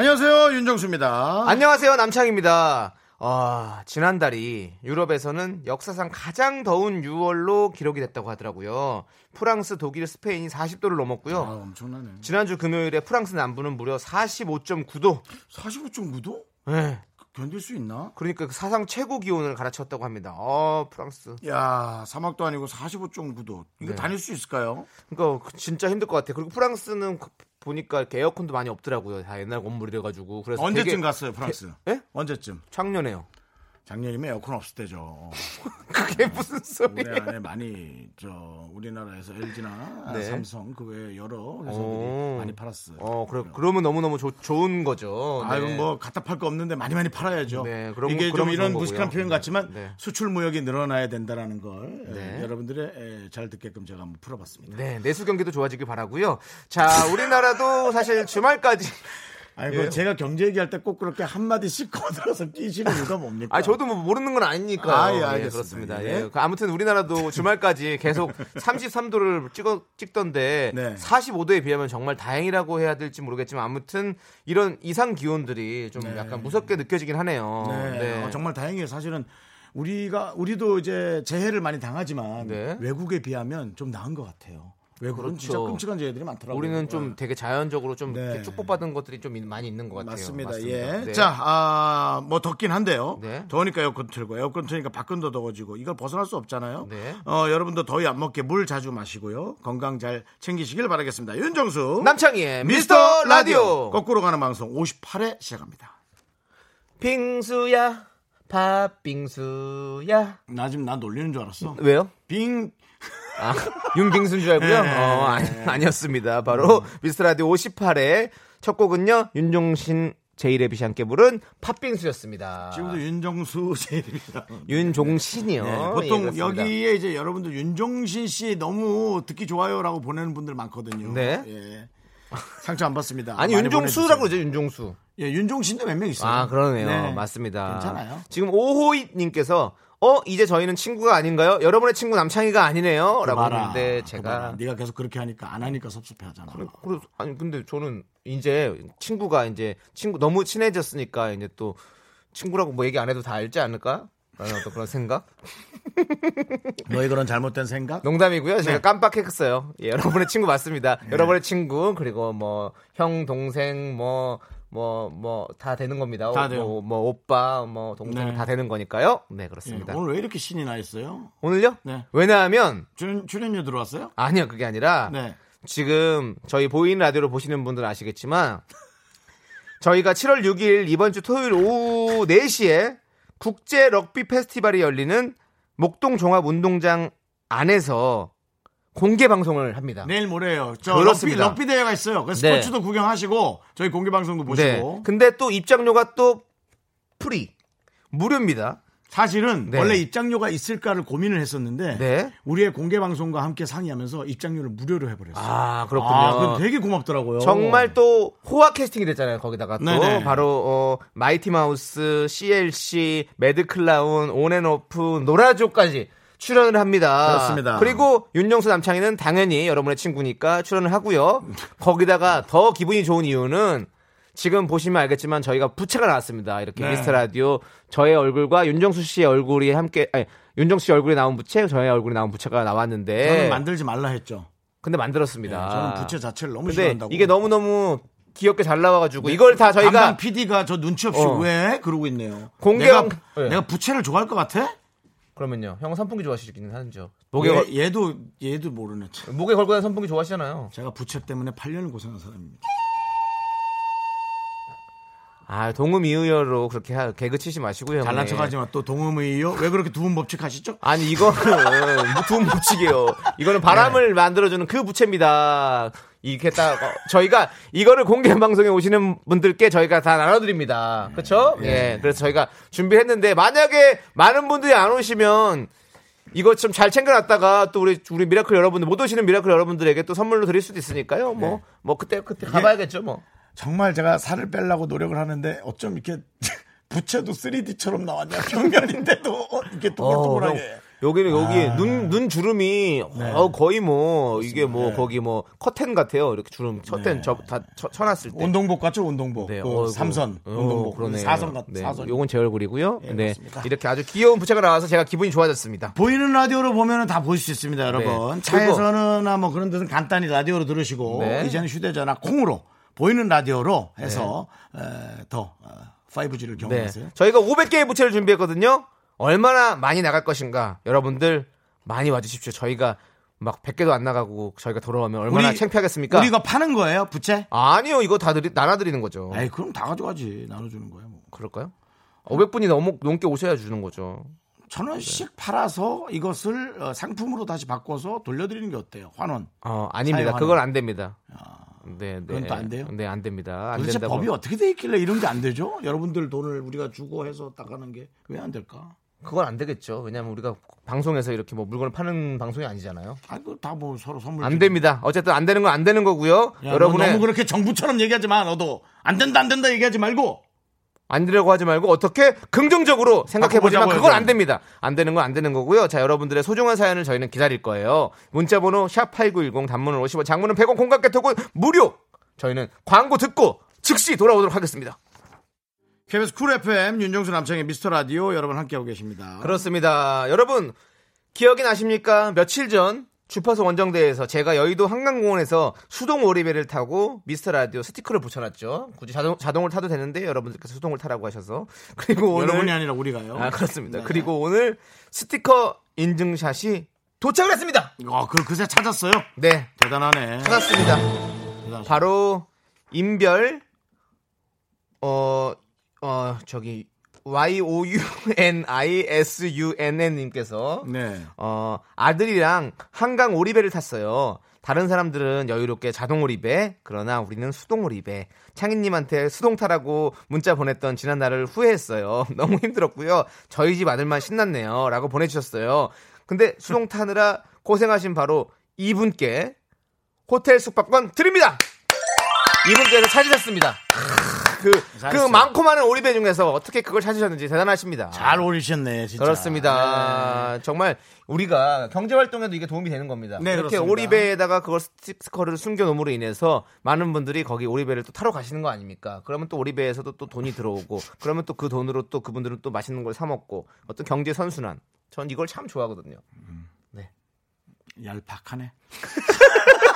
안녕하세요 윤정수입니다. 안녕하세요 남창입니다. 아, 지난달이 유럽에서는 역사상 가장 더운 6월로 기록이 됐다고 하더라고요. 프랑스, 독일, 스페인이 40도를 넘었고요. 아, 엄청나네. 지난주 금요일에 프랑스 남부는 무려 45.9도. 45.9도? 네. 견딜 수 있나? 그러니까 그 사상 최고 기온을 갈아쳤다고 합니다. 어, 프랑스. 야 사막도 아니고 45.9도. 이거 네. 다닐 수 있을까요? 그러니까 진짜 힘들 것 같아요. 그리고 프랑스는 그- 보니까 이렇게 에어컨도 많이 없더라고요. 다 옛날 건물이래 가지고. 그래서 언제쯤 되게 갔어요 프랑스? 예? 언제쯤? 작년에요. 작년이면 에어컨 없을 때죠. 그게 무슨 올해 소리예요? 안에 많이 저 우리나라에서 LG나 네. 삼성 그 외에 여러 회사들이 오. 많이 팔았어요. 어, 그래, 그러면 너무 너무 좋- 좋은 거죠. 아유 네. 뭐 갖다 팔 거 없는데 많이 많이 팔아야죠. 네, 그럼- 이게 좀 이런 무식한 거고요. 표현 같지만 네. 수출 무역이 늘어나야 된다라는 걸 네. 예, 여러분들의 예, 잘 듣게끔 제가 한번 풀어봤습니다. 네, 내수 경기도 좋아지길 바라고요. 자, 우리나라도 사실 주말까지 아이고 예. 제가 경제 얘기할 때 꼭 그렇게 한 마디씩 거들어서 끼시는 이유가 뭡니까? 아, 저도 뭐 모르는 건 아니니까요. 아, 예, 예, 알겠습니다. 그렇습니다. 예. 예. 그 아무튼 우리나라도 주말까지 계속 33도를 찍어 찍던데 네. 45도에 비하면 정말 다행이라고 해야 될지 모르겠지만 아무튼 이런 이상 기온들이 좀 네. 약간 무섭게 느껴지긴 하네요. 네, 네. 어, 정말 다행이에요. 사실은 우리가 우리도 이제 재해를 많이 당하지만 네. 외국에 비하면 좀 나은 것 같아요. 외국은 진짜 그렇죠. 끔찍한 재해들이 많더라고요. 우리는 좀 네. 되게 자연적으로 좀 네. 축복받은 것들이 좀 많이 있는 것 같아요. 맞습니다. 예. 네. 자, 아, 뭐 덥긴 한데요. 네. 더우니까 에어컨 틀고 에어컨 틀니까 밖은 더 더워지고 이걸 벗어날 수 없잖아요. 네. 어, 여러분도 더위 안 먹게 물 자주 마시고요. 건강 잘 챙기시길 바라겠습니다. 윤정수 남창희의 미스터 라디오 거꾸로 가는 방송 58회 시작합니다. 빙수야 팥빙수야 나 지금 나 놀리는 줄 알았어. 왜요? 빙 아, 윤빙수인 줄 알고요. 네. 어, 아니, 아니 었습니다. 바로 미스터라디오 58회 첫 곡은요. 윤종신 제이레빗이 함께 부른 팥빙수였습니다. 지금도 윤정수 제 이름입니다. 윤종신이요. 네, 예, 보통 그렇습니다. 여기에 이제 여러분들 윤종신 씨 너무 듣기 좋아요라고 보내는 분들 많거든요. 네. 예. 상처 안 받습니다. 아니 윤종수라고. 그러죠. 윤종수. 예, 윤종신도 몇 명 있어요. 아 그러네요. 네. 맞습니다. 괜찮아요. 지금 오호이님께서 어 이제 저희는 친구가 아닌가요? 여러분의 친구 남창희가 아니네요라고 봐라. 했는데 그거 제가. 네가 계속 그렇게 하니까 안 하니까 섭섭해하잖아. 그래, 아니 근데 저는 이제 친구가 이제 친구 너무 친해졌으니까 이제 또 친구라고 뭐 얘기 안 해도 다 알지 않을까? 라는 어떤 그런 생각? 너의 그런 잘못된 생각? 농담이고요. 제가 네. 깜빡했어요. 예, 여러분의 친구 맞습니다. 여러분의 친구 그리고 뭐 형 동생 뭐 뭐 뭐 다 되는 겁니다. 다 뭐, 돼요. 뭐 오빠 뭐 동생 네. 다 되는 거니까요. 네 예, 그렇습니다. 오늘 왜 이렇게 신이 나 있어요? 오늘요? 네. 왜냐하면 출연, 출연료 들어왔어요? 아니요 그게 아니라 네. 지금 저희 보이는 라디오를 보시는 분들은 아시겠지만 저희가 7월 6일 이번 주 토요일 오후 4시에 국제 럭비 페스티벌이 열리는 목동 종합운동장 안에서 공개 방송을 합니다. 내일 모레요. 저 그렇습니다. 럭비, 럭비 대회가 있어요. 그래서 네. 스포츠도 구경하시고 저희 공개 방송도 네. 보시고. 근데 또 입장료가 또 free 무료입니다. 사실은 네. 원래 입장료가 있을까를 고민을 했었는데 네. 우리의 공개 방송과 함께 상의하면서 입장료를 무료로 해버렸어요. 아 그렇군요. 아, 그건 되게 고맙더라고요. 정말 또 호화 캐스팅이 됐잖아요. 거기다가 또 네네. 바로 어, 마이티 마우스, CLC, 매드 클라운, 온앤오프, 노라조까지 출연을 합니다. 그렇습니다. 그리고 윤정수 남창희는 당연히 여러분의 친구니까 출연을 하고요. 거기다가 더 기분이 좋은 이유는 지금 보시면 알겠지만 저희가 부채가 나왔습니다. 이렇게 네. 미스터 라디오 저의 얼굴과 윤정수 씨의 얼굴이 함께 아니, 윤정수 씨 얼굴이 나온 부채, 저의 얼굴이 나온 부채가 나왔는데 저는 만들지 말라 했죠. 근데 만들었습니다. 네, 저는 부채 자체를 너무 싫어한다고. 이게 너무 너무 귀엽게 잘 나와가지고 이걸 다 저희가 담당 PD가 저 눈치 없이 어. 왜 그러고 있네요. 공개 내가, 방- 네. 내가 부채를 좋아할 것 같아? 그러면요. 형은 선풍기 좋아하시기는 하죠. 목에 걸, 얘, 얘도 얘도 모르네. 참. 목에 걸고 다니는 선풍기 좋아하시잖아요. 제가 부채 때문에 8년을 고생한 사람입니다. 아, 동음이의어로 그렇게 하- 개그 치지 마시고요. 잘난. 척하지만 또 동음의요? 왜 그렇게 두분 법칙 하시죠? 아니 이거는 무투 무치게요. 이거는 바람을 네. 만들어주는 그 부채입니다. 이렇게 딱 어, 저희가 이거를 공개 방송에 오시는 분들께 저희가 다 나눠드립니다. 그렇죠? 예. 그래서 저희가 준비했는데 만약에 많은 분들이 안 오시면 이거 좀 잘 챙겨놨다가 또 우리 우리 미라클 여러분들 못 오시는 미라클 여러분들에게 또 선물로 드릴 수도 있으니까요. 뭐뭐 그때 그때 가봐야겠죠. 뭐. 정말 제가 살을 빼려고 노력을 하는데 어쩜 이렇게 부채도 3D처럼 나왔냐 평면인데도 어, 이게 어, 형, 동글동글하게 여기는 여기 아. 눈 눈 주름이 어, 거의 뭐 이게 뭐 네. 거기 뭐 커튼 같아요. 이렇게 주름 커튼 네. 저 다 쳐놨을 때. 운동복 같죠 운동복 네, 그 어이구. 삼선 어, 운동복 그러네요. 사선 같 네, 사선 요건 제 얼굴이고요. 예, 네, 그렇습니다. 이렇게 아주 귀여운 부채가 나와서 제가 기분이 좋아졌습니다. 보이는 라디오로 보면은 다 보실 수 있습니다, 여러분. 네. 차에서는나 뭐 그런 데는 간단히 라디오로 들으시고 네. 이제는 휴대전화 콩으로 보이는 라디오로 해서 에, 더 어, 5G를 네, 경험하세요. 저희가 500개의 부채를 준비했거든요. 얼마나 많이 나갈 것인가, 여러분들 많이 와주십시오. 저희가 막 100개도 안 나가고 저희가 돌아오면 얼마나 우리- 창피하겠습니까? 우리 이거 파는 거예요, 부채? 아니요, 이거 다 드리, 나눠드리는 거죠. 아이 그럼 다 가져가지 나눠주는 거예요. 뭐. 그럴까요? 500분이 넘, 넘게 오셔야 주는 거죠. 천 원씩 팔아서 이것을 어, 상품으로 다시 바꿔서 돌려드리는 게 어때요? 환원. 어, 아닙니다. 그건 안 됩니다. 네, 네. 그건 또 안 돼요? 네, 안 됩니다. 안 도대체 된다고. 법이 어떻게 돼 있길래 이런 게 안 되죠? 여러분들 돈을 우리가 주고 해서 나가는 게 왜 안 될까? 그건 안 되겠죠. 왜냐면 우리가 방송에서 이렇게 뭐 물건을 파는 방송이 아니잖아요. 아이고 다뭐 서로 선물 안. 됩니다. 어쨌든 안 되는 건 안 되는 거고요. 야, 여러분의 너 너무 그렇게 정부처럼 얘기하지 마. 너도 안 된다 안 된다 얘기하지 말고 안 되려고 하지 말고 어떻게 긍정적으로 생각해 보지만 그건 좀. 안 됩니다. 안 되는 건 안 되는 거고요. 자, 여러분들의 소중한 사연을 저희는 기다릴 거예요. 문자 번호 샵8910 단문은 50원, 장문은 100원, 공각 개톡은 무료. 저희는 광고 듣고 즉시 돌아오도록 하겠습니다. KBS 쿨 FM 윤정수 남창희의 미스터 라디오 여러분 함께하고 계십니다. 그렇습니다. 여러분 기억이 나십니까? 며칠 전 주파수 원정대에서 제가 여의도 한강공원에서 수동 오리배를 타고 미스터 라디오 스티커를 붙여놨죠. 굳이 자동, 자동을 타도 되는데 여러분들께서 수동을 타라고 하셔서 그리고 오늘 여러분이 아니라 우리가요. 아 그렇습니다. 네. 그리고 오늘 스티커 인증샷이 도착을 했습니다. 어, 그 그새 찾았어요. 네, 대단하네. 찾았습니다. 대단하시네. 바로 임별 어, 어 저기 Y O U N I S U N N 님께서 네. 어, 아들이랑 한강 오리배를 탔어요. 다른 사람들은 여유롭게 자동 오리배, 그러나 우리는 수동 오리배. 창희님한테 수동 타라고 문자 보냈던 지난 날을 후회했어요. 너무 힘들었고요. 저희 집 아들만 신났네요. 라고 보내주셨어요. 근데 수동 타느라 고생하신 바로 이분께 호텔 숙박권 드립니다! 이분께서 찾으셨습니다. 그, 그. 많고 많은 오리배 중에서 어떻게 그걸 찾으셨는지 대단하십니다. 잘 오리셨네, 진짜. 그렇습니다. 정말 우리가 경제 활동에도 이게 도움이 되는 겁니다. 네, 이렇게 그렇습니다. 오리배에다가 그걸 스티커를 숨겨놓음으로 인해서 많은 분들이 거기 오리배를 또 타러 가시는 거 아닙니까? 그러면 또 오리배에서도 또 돈이 들어오고 그러면 또 그 돈으로 또 그분들은 또 맛있는 걸 사 먹고 어떤 경제 선순환. 전 이걸 참 좋아하거든요. 얄팍하네.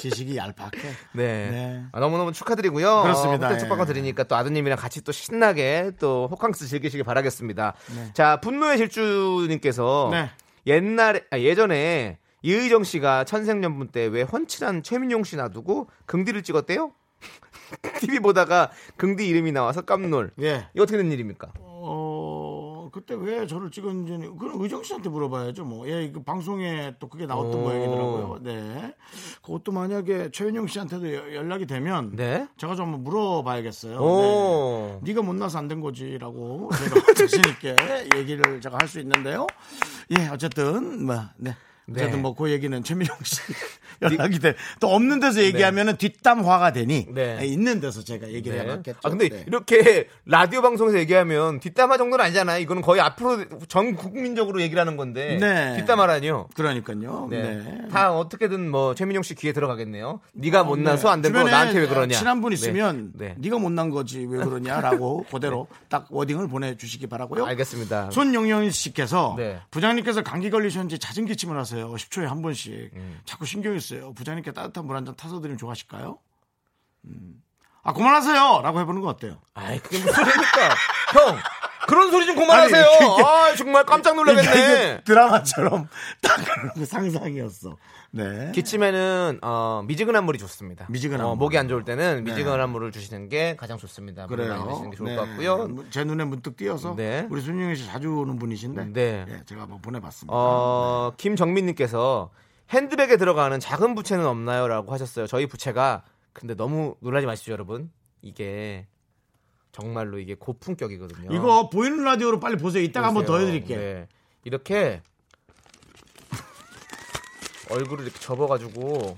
지식이 얄팍해. 네. 네. 아, 너무너무 축하드리고요. 그렇습니다. 호텔 숙박권 예. 드리니까 또 아드님이랑 같이 또 신나게 또 호캉스 즐기시길 바라겠습니다. 자, 분노의 질주님께서 네. 옛날에, 아, 예전에 이의정 씨가 천생연분 때왜 훤칠한 최민용 씨 놔두고 긍디를 찍었대요? TV 보다가 긍디 이름이 나와서 깜놀. 예. 이거 어떻게 된 일입니까? 어, 그때 왜 저를 찍었는지, 그럼 의정 씨한테 물어봐야죠, 뭐. 예, 그 방송에 또 그게 나왔던 오. 모양이더라고요. 네. 그것도 만약에 최은영 씨한테도 여- 연락이 되면, 네. 제가 좀 한번 물어봐야겠어요. 오. 네. 네가 못나서 안 된 거지라고 제가 자신 있게 얘기를 제가 할 수 있는데요. 예, 어쨌든, 뭐, 네. 어쨌든 네. 뭐그 얘기는 최민영 씨 연락이 돼. 또 없는 데서 얘기하면은 뒷담화가 되니 네. 예, 있는 데서 제가 얘기를 네. 해봤겠죠. 아 근데 네. 이렇게 라디오 방송에서 얘기하면 뒷담화 정도는 아니잖아요. 이거는 거의 앞으로 전 국민적으로 얘기를 하는 건데 네. 뒷담화라니요. 그러니까요. 네. 네. 다 어떻게든 뭐 최민용 씨 귀에 들어가겠네요. 네가 못나서 네. 안된 거 나한테 왜 그러냐. 친한 분 네. 있으면 네. 네. 가 못난 거지 왜 그러냐라고 그대로 딱 워딩을 보내주시기 바라고요. 알겠습니다. 손용영 씨께서 네. 부장님께서 감기 걸리셨는지 잦은 기침을 하세요. 10초에 한 번씩. 음. 자꾸 신경이 쓰여요. 부장님께 따뜻한 물 한 잔 타서 드리면 좋아하실까요? 음. 아 그만하세요. 라고 해보는 거 어때요? 아이 그게 무슨 소리입니까? 형 그런 소리 좀 그만하세요. 아니, 아, 정말 깜짝 그러니까 놀라겠네. 이게 드라마처럼 딱 그런 상상이었어. 네. 기침에는 어, 미지근한 물이 좋습니다. 미지근한 어, 물. 목이 안 좋을 때는 네. 미지근한 물을 주시는 게 가장 좋습니다. 그래요. 드시는 게 좋을 네. 것 같고요. 제 눈에 문득 띄어서 네. 우리 순영이 씨 자주 오는 분이신데 네. 예, 제가 한번 보내봤습니다. 어, 김정민님께서 핸드백에 들어가는 작은 부채는 없나요?라고 하셨어요. 저희 부채가 근데 너무 놀라지 마십시오, 여러분. 이게 정말로 이게 고품격이거든요. 이거 보이는 라디오로 빨리 보세요. 이따가 한번 더. 해드릴게요. 네. 이렇게 얼굴을 이렇게 접어가지고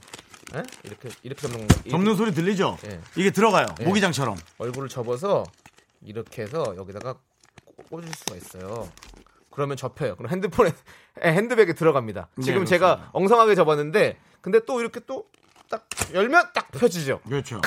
예? 이렇게 이렇게 접는 건가? 접는 소리 들리죠? 예. 이게 들어가요. 예. 모기장처럼. 얼굴을 접어서 이렇게 해서 여기다가 꽂- 꽂을 수가 있어요. 그러면 접혀요. 그럼 핸드폰에 에, 핸드백에 들어갑니다. 네, 지금 그렇습니다. 제가 엉성하게 접었는데 근데 또 이렇게 또 딱 열면 딱 펴지죠. 그렇죠.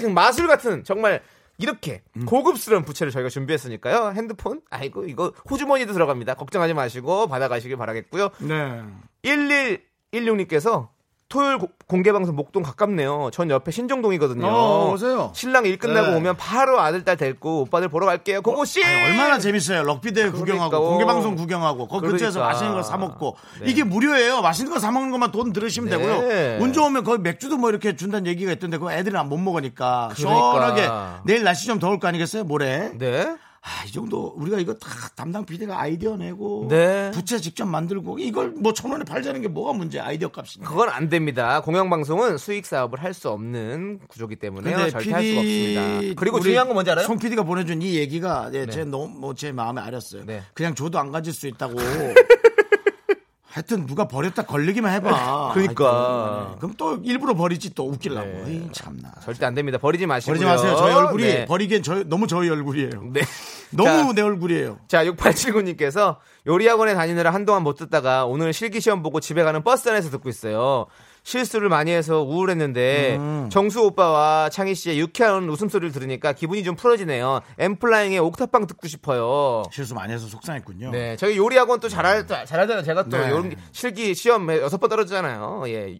그냥 마술 같은 정말 이렇게 음. 고급스러운 부채를 저희가 준비했으니까요. 핸드폰 아이고 이거 호주머니도 들어갑니다. 걱정하지 마시고 받아가시길 바라겠고요. 네. 1116님께서 토요일 고- 공개 방송 목동 가깝네요. 전 옆에 신정동이거든요. 어, 오세요. 신랑 일 끝나고 네. 오면 바로 아들 딸 데리고 오빠들 보러 갈게요. 고고씨. 얼마나 재밌어요. 럭비대 구경하고 그러니까. 공개 방송 구경하고 거기 근처에서 그러니까. 맛있는 거 사 먹고 네. 이게 무료예요. 맛있는 거 사 먹는 것만 돈 들으시면 네. 되고요. 운 좋으면 거기 맥주도 뭐 이렇게 준다는 얘기가 있던데 그거 애들은 안못 먹으니까 그러니까. 시원하게 내일 날씨 좀 더울 거 아니겠어요? 모레. 네. 아, 이 정도 우리가 이거 다 담당 PD가 아이디어 내고 네. 부채 직접 만들고 이걸 뭐 천 원에 팔자는 게 뭐가 문제? 아이디어 값이니까. 그건 안 됩니다. 공영방송은 수익 사업을 할 수 없는 구조기 때문에요. 절대 할 수가 없습니다. 그리고 중요한 건 뭔지 알아요? 송 PD가 보내준 이 얘기가 예, 네. 제 너무 뭐 제 마음에 아렸어요. 네. 그냥 줘도 안 가질 수 있다고. 하여튼 누가 버렸다 걸리기만 해봐. 그러니까. 하여튼, 네. 그럼 또 일부러 버리지 또 웃기려고. 네. 참나. 절대 안 됩니다. 버리지 마시고요. 버리지 마세요. 저희 얼굴이 네. 버리기엔 저 너무 저희 얼굴이에요. 네. 너무 자, 내 얼굴이에요. 자, 6879님께서 요리학원에 다니느라 한동안 못 듣다가 오늘 실기시험 보고 집에 가는 버스 안에서 듣고 있어요. 실수를 많이 해서 우울했는데 음. 정수 오빠와 창희 씨의 유쾌한 웃음소리를 들으니까 기분이 좀 풀어지네요. 엔플라잉의 옥탑방 듣고 싶어요. 실수 많이 해서 속상했군요. 네, 저희 요리학원 또 잘할 잘하잖아요. 제가 또 네. 요런 실기 시험 여섯 번 떨어지잖아요. 예,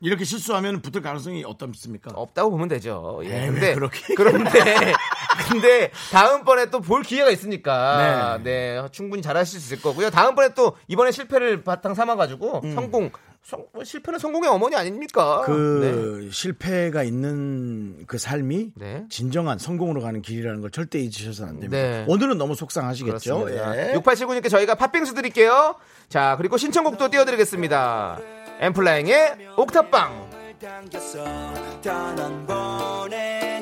이렇게 실수하면 붙을 가능성이 어떻습니까? 없다고 보면 되죠. 예. 에이, 왜 근데 그렇게 그런데 근데 다음번에 또 볼 기회가 있으니까 네. 네. 충분히 잘하실 수 있을 거고요. 다음번에 또 이번에 실패를 바탕 삼아 가지고 성공 성- 뭐 실패는 성공의 어머니 아닙니까? 그 실패가 있는 그 삶이 네. 진정한 성공으로 가는 길이라는 걸 절대 잊으셔서는 안 됩니다. 네. 오늘은 너무 속상하시겠죠. 예. 6879님께 저희가 팥빙수 드릴게요. 자, 그리고 신청곡도 띄워드리겠습니다. 엠플라잉의 옥탑방.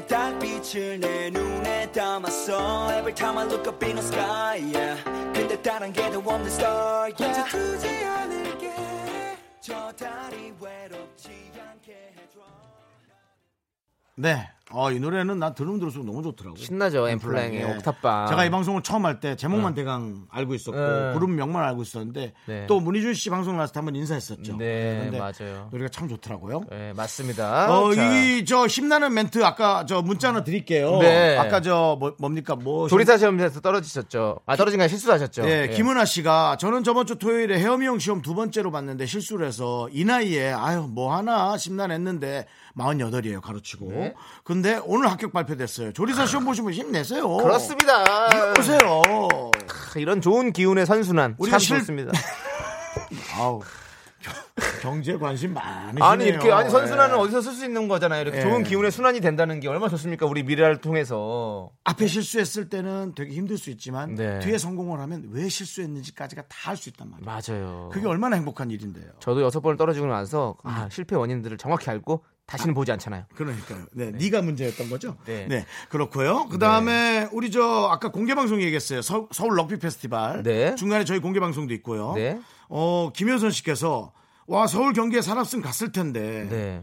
달빛을 내 눈에 담았어 Every time I look up in the sky yeah. 근데 다른 게더 없는 star yeah. 두지 않을게 네. 어, 이 노래는 나 들으면 들을수록 너무 좋더라고요. 신나죠, 엠플라잉의 예. 옥탑방. 제가 이 방송을 처음 할 때 제목만 대강 알고 있었고 네. 그룹명만 알고 있었는데 네. 또 문희준 씨 방송 나왔을 때 한번 인사했었죠. 네, 근데 맞아요. 노래가 참 좋더라고요. 네, 맞습니다. 어, 자, 이저 힘나는 멘트 아까 저 문자 하나 드릴게요. 네. 아까 저 뭐, 뭡니까 뭐 조리사 시험에서 떨어지셨죠. 아, 떨어진 게 아니라 실수하셨죠. 네, 예. 김은아 씨가 저는 저번 주 토요일에 헤어 미용 시험 두 번째로 봤는데 실수를 해서 이 나이에 아유 뭐 하나 심란했는데 48이에요 가르치고. 네. 근데 오늘 합격 발표됐어요. 조리사 시험 보시면 힘내세요. 그렇습니다. 보세요. 이런 좋은 기운의 선순환 우리가 참 실- 좋습니다. 아우 경- 경제 관심 많으시네요. 아니 이렇게 아니 선순환은 예. 어디서 쓸 수 있는 거잖아요. 이렇게 예. 좋은 기운의 순환이 된다는 게 얼마나 좋습니까? 우리 미래를 통해서. 앞에 실수했을 때는 되게 힘들 수 있지만 네. 뒤에 성공을 하면 왜 실수했는지까지가 다 할 수 있단 말이에요. 맞아요. 그게 얼마나 행복한 일인데요. 저도 여섯 번을 떨어지고 나서 음. 아, 실패 원인들을 정확히 알고 다시는 보지 않잖아요. 그러니까요. 네, 네. 가 문제였던 거죠. 네. 그렇고요. 그 다음에 우리 저 아까 공개 방송 얘기했어요. 서, 울 럭비 페스티벌. 네. 중간에 저희 공개 방송도 있고요. 네. 어 김효선 씨께서 와 서울 경기에 살았으면 갔을 텐데 네.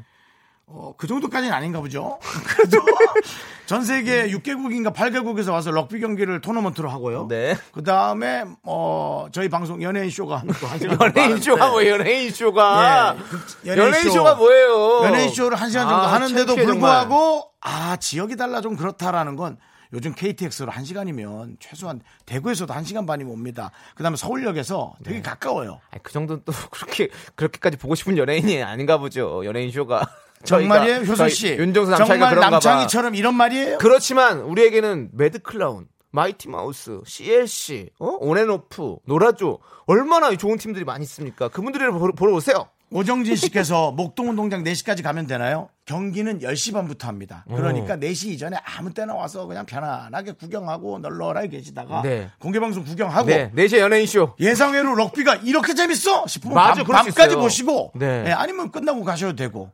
어, 그 정도까지는 아닌가 보죠. 그래도 전 세계 6개국인가 8개국에서 와서 럭비 경기를 토너먼트로 하고요. 네. 그 다음에 어 저희 방송 연예인 쇼가 또한 시간 연예인 쇼가 뭐 연예인 쇼가 예, 그 연예인, 연예인 쇼. 쇼가 뭐예요? 연예인 쇼를 한 시간 정도 아, 하는데도 불구하고 아 지역이 달라 좀 그렇다라는 건 요즘 KTX로 한 시간이면 최소한 대구에서도 한 시간 반이면 옵니다. 그다음에 서울역에서 되게 가까워요. 아니, 그 정도는 또 그렇게 그렇게까지 보고 싶은 연예인이 아닌가 보죠. 연예인 쇼가. 정말이에요, 효선 씨. 윤정수 남창희가 정말 그런가 봐. 남창희처럼 이런 말이에요? 그렇지만 우리에게는 매드 클라운 마이티 마우스, CLC, 어? 온앤오프, 노라조 얼마나 좋은 팀들이 많이 있습니까? 그분들을 보러, 보러 오세요. 오정진 씨께서 목동 운동장 4시까지 가면 되나요? 경기는 10시 반부터 합니다. 그러니까 4시 이전에 아무 때나 와서 그냥 편안하게 구경하고 널널하게 계시다가 네. 공개방송 구경하고 네, 4시에 연예인 쇼. 예상외로 럭비가 이렇게 재밌어 싶으면 맞아, 밤, 밤까지 있어요. 보시고 네. 예, 아니면 끝나고 가셔도 되고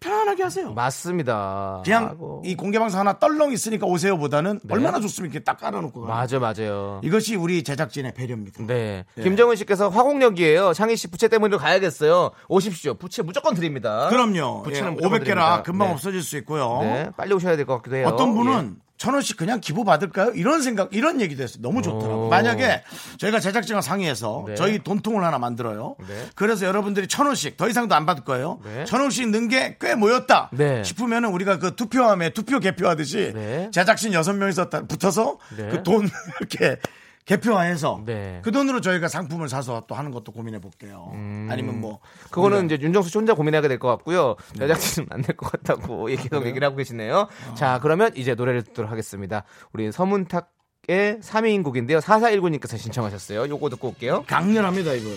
편안하게 하세요. 맞습니다. 그냥 아이고. 이 공개방송 하나 떨렁 있으니까 오세요 보다는 얼마나 좋습니까? 이렇게 딱 깔아놓고 가는 맞아, 맞아요. 이것이 우리 제작진의 배려입니다. 네. 예. 김정은 씨께서 화공역이에요. 창희 씨 부채 때문에 가야겠어요. 오십시오. 부채 무조건 드립니다. 그럼요. 예, 부채는 무조건 500개라 드립니다. 금방 네. 없어질 수 있고요. 네. 빨리 오셔야 될 것 같기도 해요. 어떤 예. 분은 천 원씩 그냥 기부 받을까요? 이런 생각, 이런 얘기도 했어요. 너무 좋더라고요. 오. 만약에 저희가 제작진과 상의해서 네. 저희 돈통을 하나 만들어요. 네. 그래서 여러분들이 천 원씩 더 이상도 안 받을 거예요. 네. 천 원씩 넣은 게 꽤 모였다 네. 싶으면은 우리가 그 투표함에 투표 개표하듯이 네. 제작진 여섯 명이서 다 붙어서 네. 그돈 이렇게 개표화해서 네. 그 돈으로 저희가 상품을 사서 또 하는 것도 고민해 볼게요. 아니면 뭐 음. 그거는 우리가 이제 윤정수 씨 혼자 고민하게 될 것 같고요. 네. 제작진은 안 될 것 같다고 계속 얘기를 하고 계시네요. 어. 자, 그러면 이제 노래를 듣도록 하겠습니다. 우리 서문탁의 3위인 곡인데요. 4419님께서 신청하셨어요. 요거 듣고 올게요. 강렬합니다 이건.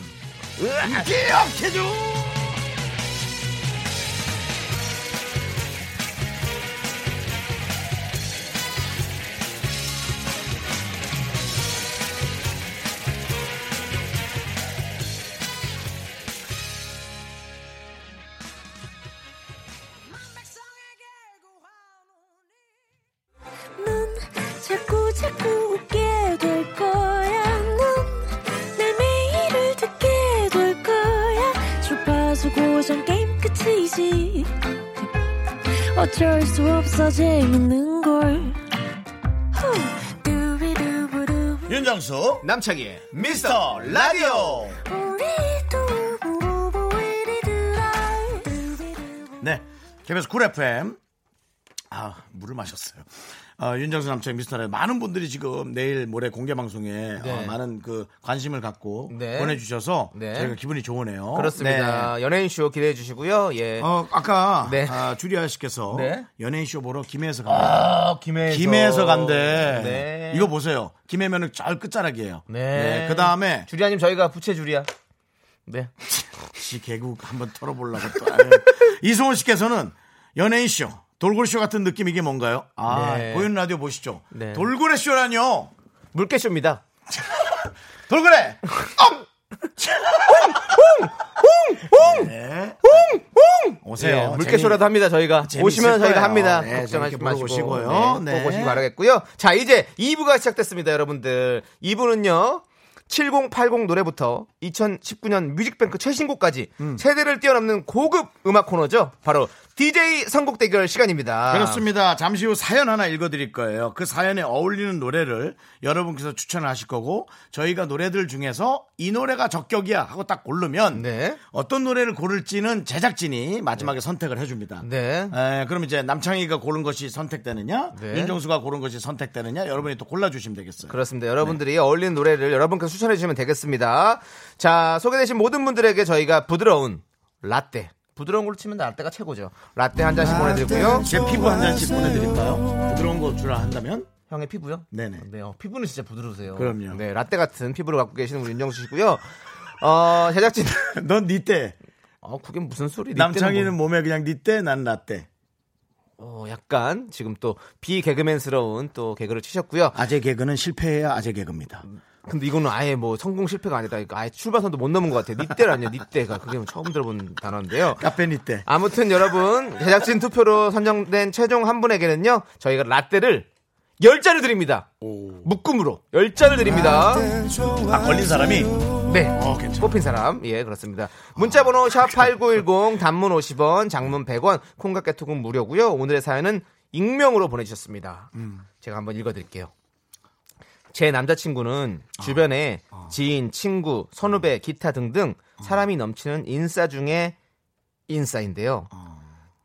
기억해줘. 자꾸 자꾸 웃게 될 거야. 넌내 매일을 듣게 될 거야. 주파수 고정 게임 끝이지. 어쩔 수 없어 재밌는 걸. 윤정수 남창희의 미스터 라디오. 네. KBS 쿨 FM. 아, 물을 마셨어요. 어, 윤정수 남창희의 미스터라디오. 많은 분들이 지금 내일 모레 공개 방송에 네. 어, 많은 그 관심을 갖고 네. 보내주셔서 네. 저희가 기분이 좋으네요. 그렇습니다. 연예인 쇼 기대해 주시고요. 예. 네. 어, 아까 네. 아, 주리아 씨께서 네. 연예인 쇼 보러 김해에서 갑니다. 아, 김해에서. 김해에서 간대. 네. 이거 보세요. 김해면은 잘 끝자락이에요. 네. 그 다음에 주리아님 저희가 부채 주리아. 네. 씨 개국 한번 털어보려고 또. 아유. 이승원 씨께서는 연예인 쇼, 돌고래 쇼 같은 느낌 이게 뭔가요? 아, 네. 보이는 라디오 보시죠. 네. 돌고래 쇼라뇨. 물개쇼입니다. 돌고래. 네. 오세요. 예, 물개쇼라도 합니다 저희가 오시면 저희가 거예요. 합니다 네, 걱정하지 재밌게 보러 마시고 오시고요. 네, 네. 꼭 오시기 바라겠고요 자 이제 2부가 시작됐습니다 여러분들 2부는요 7080 노래부터 2019년 뮤직뱅크 최신곡까지 음. 세대를 뛰어넘는 고급 음악 코너죠 바로 DJ 선곡 대결 시간입니다 그렇습니다. 잠시 후 사연 하나 읽어드릴 거예요. 그 사연에 어울리는 노래를 여러분께서 추천을 하실 거고 저희가 노래들 중에서 이 노래가 적격이야 하고 딱 고르면 네. 어떤 노래를 고를지는 제작진이 마지막에 선택을 해줍니다. 네. 에, 그럼 이제 남창희가 고른 것이 선택되느냐, 네. 윤정수가 고른 것이 선택되느냐, 여러분이 또 골라주시면 되겠어요. 그렇습니다. 여러분들이 어울리는 노래를 여러분께서 추천해 주시면 되겠습니다. 자, 소개되신 모든 분들에게 저희가 부드러운 라떼. 부드러운 걸로 치면 라떼가 최고죠. 라떼 한 잔씩 보내드리고요. 제 피부 한 잔씩 보내드릴까요? 부드러운 거 주라 한다면? 형의 피부요? 네네. 네, 어, 피부는 진짜 부드러우세요. 그럼요. 네, 라떼 같은 피부를 갖고 계시는 우리 윤정수 씨고요. 어, 제작진. 넌 니때. 어, 그게 무슨 소리? 남창희는 뭐, 몸에 그냥 니때, 난 라떼. 어, 약간 지금 또 비개그맨스러운 또 개그를 치셨고요. 아재 개그는 실패해야 아재 개그입니다. 근데 이거는 아예 뭐 성공 실패가 아니다. 아예 출발선도 못 넘은 것 같아요. 니떼라뇨, 니떼가. 그게 처음 들어본 단어인데요. 카페 니때. 아무튼 여러분 제작진 투표로 선정된 최종 한 분에게는요 저희가 라떼를 10잔을 드립니다 묶음으로 10잔을 드립니다 아, 걸린 사람이? 네 어, 괜찮아. 뽑힌 사람 예 그렇습니다 문자번호 샵8910 단문 50원 장문 100원 콩깍 개톡은 무료고요 오늘의 사연은 익명으로 보내주셨습니다 제가 한번 읽어드릴게요 제 남자친구는 주변에 지인, 친구, 선후배, 기타 등등 사람이 넘치는 인싸 중에 인싸인데요.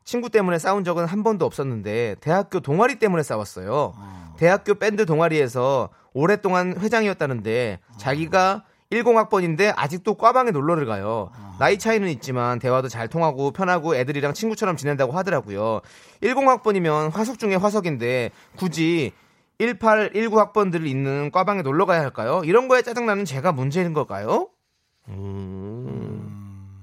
친구 때문에 싸운 적은 한 번도 없었는데 대학교 동아리 때문에 싸웠어요. 대학교 밴드 동아리에서 오랫동안 회장이었다는데 자기가 10학번인데 아직도 과방에 놀러를 가요. 나이 차이는 있지만 대화도 잘 통하고 편하고 애들이랑 친구처럼 지낸다고 하더라고요. 10학번이면 화석 중에 화석인데 굳이 1819 학번들이 있는 과방에 놀러 가야 할까요? 이런 거에 짜증나는 제가 문제인 걸까요? 음.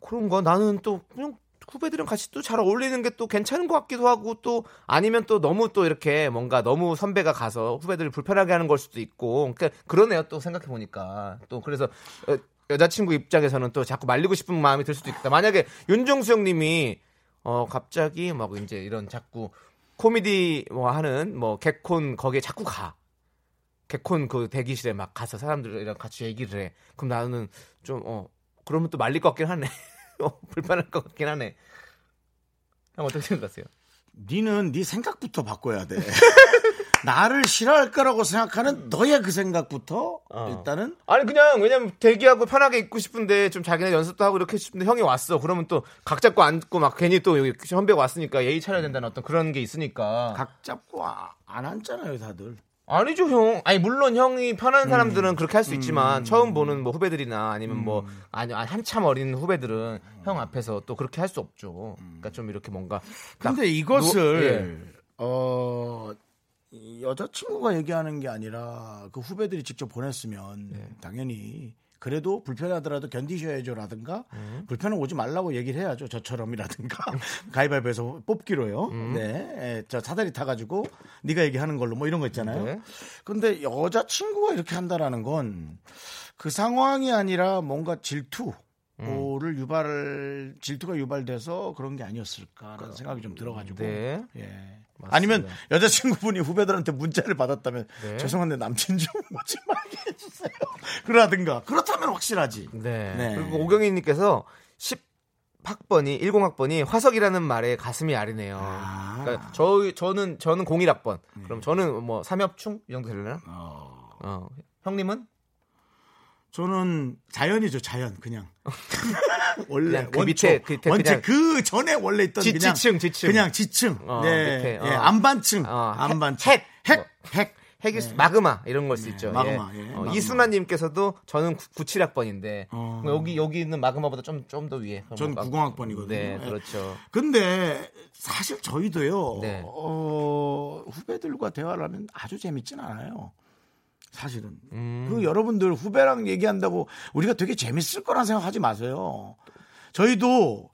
그런가? 나는 또 그냥 후배들이랑 같이 또 잘 어울리는 게 또 괜찮은 것 같기도 하고 또 아니면 또 너무 또 이렇게 뭔가 너무 선배가 가서 후배들을 불편하게 하는 걸 수도 있고 그러니까 그러네요 또 생각해 보니까 또 그래서 어, 여자친구 입장에서는 또 자꾸 말리고 싶은 마음이 들 수도 있다 만약에 윤종수 형님이 어 갑자기 막 이제 이런 자꾸 코미디 뭐 하는 뭐 개콘 거기에 자꾸 가 개콘 그 대기실에 막 가서 사람들이랑 같이 얘기를 해 그럼 나는 좀 어 그러면 또 말릴 것 같긴 하네 어, 불편할 것 같긴 하네 형 어떻게 생각하세요? 니는 네 생각부터 바꿔야 돼. 나를 싫어할 거라고 생각하는 너의 그 생각부터 어. 일단은 아니 그냥 왜냐면 대기하고 편하게 있고 싶은데 좀 자기네 연습도 하고 이렇게 싶은데 형이 왔어. 그러면 또 각 잡고 앉고 막 괜히 또 여기 선배가 왔으니까 예의 차려야 된다는 어떤 그런 게 있으니까. 각 잡고 아- 안 앉잖아요, 다들. 아니죠 형. 아니 물론 형이 편한 사람들은 음. 그렇게 할 수 있지만 처음 보는 뭐 후배들이나 아니면 뭐 아니 아니, 한참 어린 후배들은 형 앞에서 또 그렇게 할 수 없죠. 그러니까 좀 이렇게 뭔가 딱 근데 이것을 어이 여자친구가 얘기하는 게 아니라 그 후배들이 직접 보냈으면 네. 당연히 그래도 불편하더라도 견디셔야죠라든가 음. 불편은 오지 말라고 얘기를 해야죠 저처럼이라든가 가위바위보에서 뽑기로요. 음. 네, 에, 저 사다리 타가지고 네가 얘기하는 걸로 뭐 이런 거 있잖아요. 네. 근데 여자친구가 이렇게 한다라는 건 그 상황이 아니라 뭔가 질투. 음. 를 유발 질투가 유발돼서 그런 게 아니었을까라는 생각이 좀 들어가지고 네. 예. 맞습니다. 아니면 여자친구분이 후배들한테 문자를 받았다면 네. 죄송한데 남친 좀 오지 말게 해주세요. 그러든가 그렇다면 확실하지. 네. 네. 그리고 오경희님께서 10 학번이 10학번이 화석이라는 말에 가슴이 아리네요. 아. 그러니까 저 저는 저는 01학번. 그럼 저는 뭐 삼엽충 이 정도 되려나? 어. 형님은 저는 자연이죠 자연 그냥 원래 그 원초, 밑에, 그 밑에 원체 그 전에 원래 있던 지- 그냥 지층, 지층. 그냥 지층 어, 네 밑에, 어. 예, 안반층 어, 안반층 핵, 핵. 핵 핵. 핵이 마그마 이런 걸 수 있죠. 마그마, 예. 예, 어. 이순아님께서도 저는 97학번인데 어. 여기 여기 있는 마그마보다 좀 좀 더 위에. 전 막- 90학번이거든요. 네, 예. 그렇죠. 근데 사실 저희도요. 네. 어, 후배들과 대화를 하면 아주 재밌진 않아요. 사실은. 음. 그 여러분들 후배랑 얘기한다고 우리가 되게 재밌을 거란 생각하지 마세요. 저희도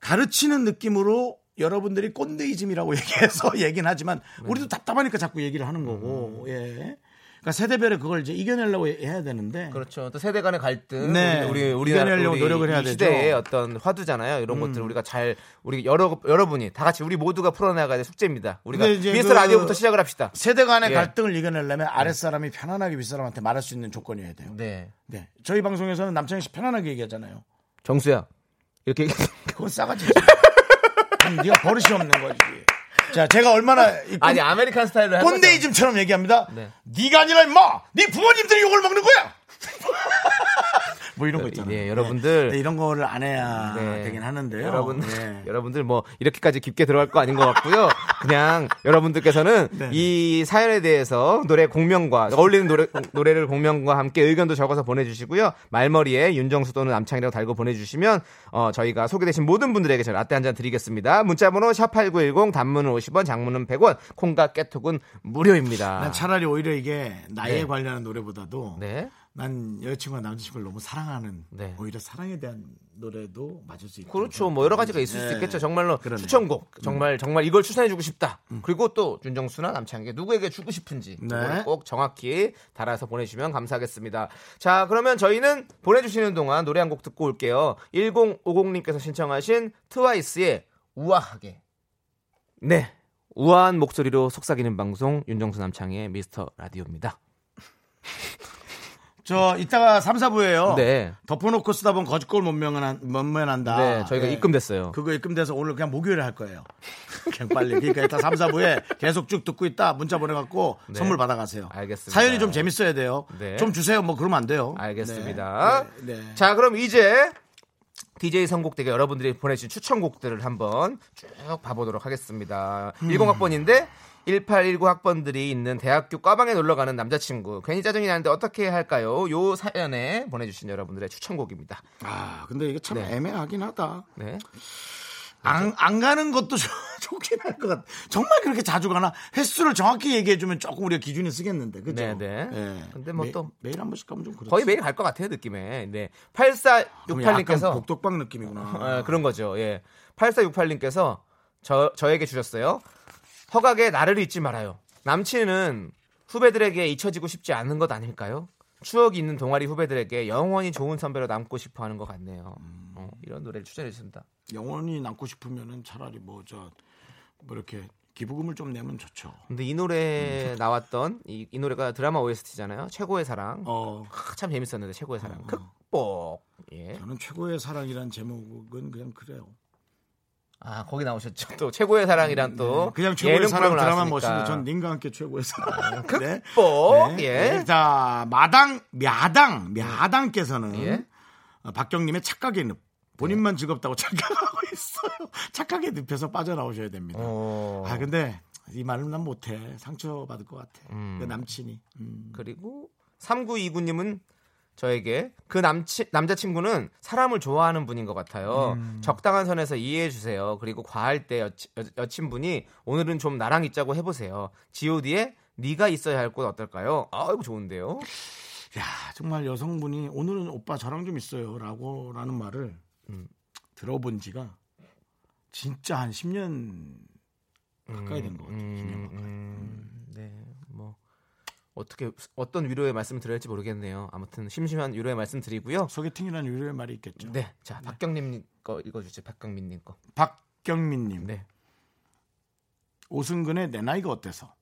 가르치는 느낌으로 여러분들이 꼰대이즘이라고 얘기해서 얘기는 하지만 네. 우리도 답답하니까 자꾸 얘기를 하는 거고. 예. 그러니까 세대별에 그걸 이제 이겨내려고 해야 되는데 그렇죠. 또 세대 간의 갈등, 네. 우리 우리 이겨내려고 우리 노력을 해야 이 되죠. 음. 시대의 어떤 화두잖아요. 이런 것들 우리가 잘 우리 여러 여러분이 다 같이 우리 모두가 풀어나가야 될 숙제입니다. 우리가 미스터 그- 라디오부터 시작을 합시다. 세대 간의 예. 갈등을 이겨내려면 아랫 사람이 편안하게 윗 사람한테 말할 수 있는 조건이어야 돼요. 네, 네. 저희 방송에서는 남창희 씨 편안하게 얘기하잖아요. 정수야 이렇게 그건 싸가지지. 그럼 네가 버릇이 없는 거지. 자, 제가 얼마나 이 꼰- 아니 American 스타일로. 꼰대이즘처럼 얘기합니다. 네. 네. 가 아니라 임마, 네 부모님들이 욕을 먹는 거야. 뭐 이런 거 있잖아요. 예, 여러분들. 네, 이런 거를 안 해야 네. 되긴 하는데요. 여러분, 네. 여러분들 뭐 이렇게까지 깊게 들어갈 거 아닌 것 같고요. 그냥 여러분들께서는 네. 이 사연에 대해서 노래 공명과 어울리는 노래 노래를 공명과 함께 의견도 적어서 보내주시고요. 말머리에 윤정수 또는 남창희라고 달고 보내주시면 어, 저희가 소개되신 모든 분들에게 저희 라떼 한 잔 드리겠습니다. 문자번호 샵 #8910 단문은 50원, 장문은 100원, 콩과 깨톡은 무료입니다. 난 차라리 오히려 이게 나이에 네. 관련한 노래보다도 네. 난 여자친구가 남자친구를 너무 사랑하는 네. 오히려 사랑에 대한 노래도 맞을 수 있고 그렇죠. 뭐 여러 가지가 있을 수 네. 있겠죠. 정말로 그러네요. 추천곡. 정말 정말 이걸 추천해주고 싶다. 그리고 또 윤정수나 남창에게 누구에게 주고 싶은지 네. 꼭 정확히 달아서 보내주시면 감사하겠습니다. 자, 그러면 저희는 보내주시는 동안 노래 한 곡 듣고 올게요. 1050님께서 신청하신 트와이스의 우아하게. 네. 우아한 목소리로 속삭이는 방송 윤정수 남창의 미스터 라디오입니다. 저 이따가 3, 4부에요. 네. 덮어놓고 쓰다 보면 거짓골 못 면한, 못 면한다. 네, 저희가 예. 입금됐어요. 그거 입금돼서 오늘 그냥 목요일에 할 거예요. 그냥 빨리. 그러니까 이따 3, 4부에 계속 쭉 듣고 있다 문자 보내갖고 네. 선물 받아가세요. 알겠습니다. 사연이 좀 재밌어야 돼요. 네. 좀 주세요. 뭐 그러면 안 돼요. 알겠습니다. 네, 네, 네. 자, 그럼 이제 DJ 선곡대가 여러분들이 보내주신 추천곡들을 한번 쭉 봐보도록 하겠습니다. 음. 10학번인데 1819 학번들이 있는 대학교 과방에 놀러 가는 남자친구. 괜히 짜증이 나는데 어떻게 할까요? 요 사연에 보내주신 여러분들의 추천곡입니다. 아, 근데 이게 참 네. 애매하긴 하다. 네. 안, 안 가는 것도 좋- 좋긴 할 것 같아. 정말 그렇게 자주 가나? 횟수를 정확히 얘기해주면 조금 우리가 기준이 쓰겠는데. 그죠? 네네. 예. 근데 뭐 매- 또 매일 한 번씩 가면 좀 그렇지. 거의 매일 갈 것 같아요, 느낌에. 네. 그럼 약간 8468님께서 복덕방 느낌이구나. 어, 그런 거죠. 예. 8468님께서 저, 저에게 주셨어요. 허각에 나를 잊지 말아요. 남친은 후배들에게 잊혀지고 싶지 않은 것 아닐까요? 추억이 있는 동아리 후배들에게 영원히 좋은 선배로 남고 싶어 하는 것 같네요. 어, 이런 노래를 추천해 주신다. 영원히 남고 싶으면은 차라리 뭐, 저, 뭐 이렇게 기부금을 좀 내면 좋죠. 근데 이 노래 나왔던 이, 이 노래가 드라마 OST잖아요. 최고의 사랑. 어, 아, 참 재밌었는데 최고의 사랑. 극복. 예. 저는 최고의 사랑이란 제목은 그냥 그래요. 아 거기 나오셨죠. 또 최고의 사랑이란 또 네, 네. 그냥 최고의 사랑 드라마 멋인데 전 님과 함께 최고의 사랑. 아, 네. 극복. 네. 예. 네. 자 마당 야당 야당께서는 예. 어, 박경님의 착각에 늪. 본인만 네. 즐겁다고 착각하고 있어요. 착각에 늪혀서 빠져나오셔야 됩니다. 오. 아 근데 이 말은 난 못해. 상처 받을 것 같아. 그 음. 그 남친이. 음. 그리고 3929님은 저에게 그 남친 남자친구는 사람을 좋아하는 분인 것 같아요. 음. 적당한 선에서 이해해 주세요. 그리고 과할 때 여, 여 친분이 오늘은 좀 나랑 있자고 해보세요. G.O.D의 네가 있어야 할 곳 어떨까요? 아 이거 좋은데요. 야, 정말 여성분이 오늘은 오빠 저랑 좀 있어요. 라고 라는 말을 음. 들어본 지가 진짜 한 10년 가까이 된 것 같아요. 10년 가까이. 음, 네, 뭐 어떻게 어떤 위로의 말씀을 드려야 할지 모르겠네요. 아무튼 심심한 위로의 말씀 드리고요. 소개팅이라는 유료의 말이 있겠죠. 네, 자 박경님 거 읽어 주세요. 박경민 님 거. 박경민 님. 네. 오승근의 내 나이가 어때서?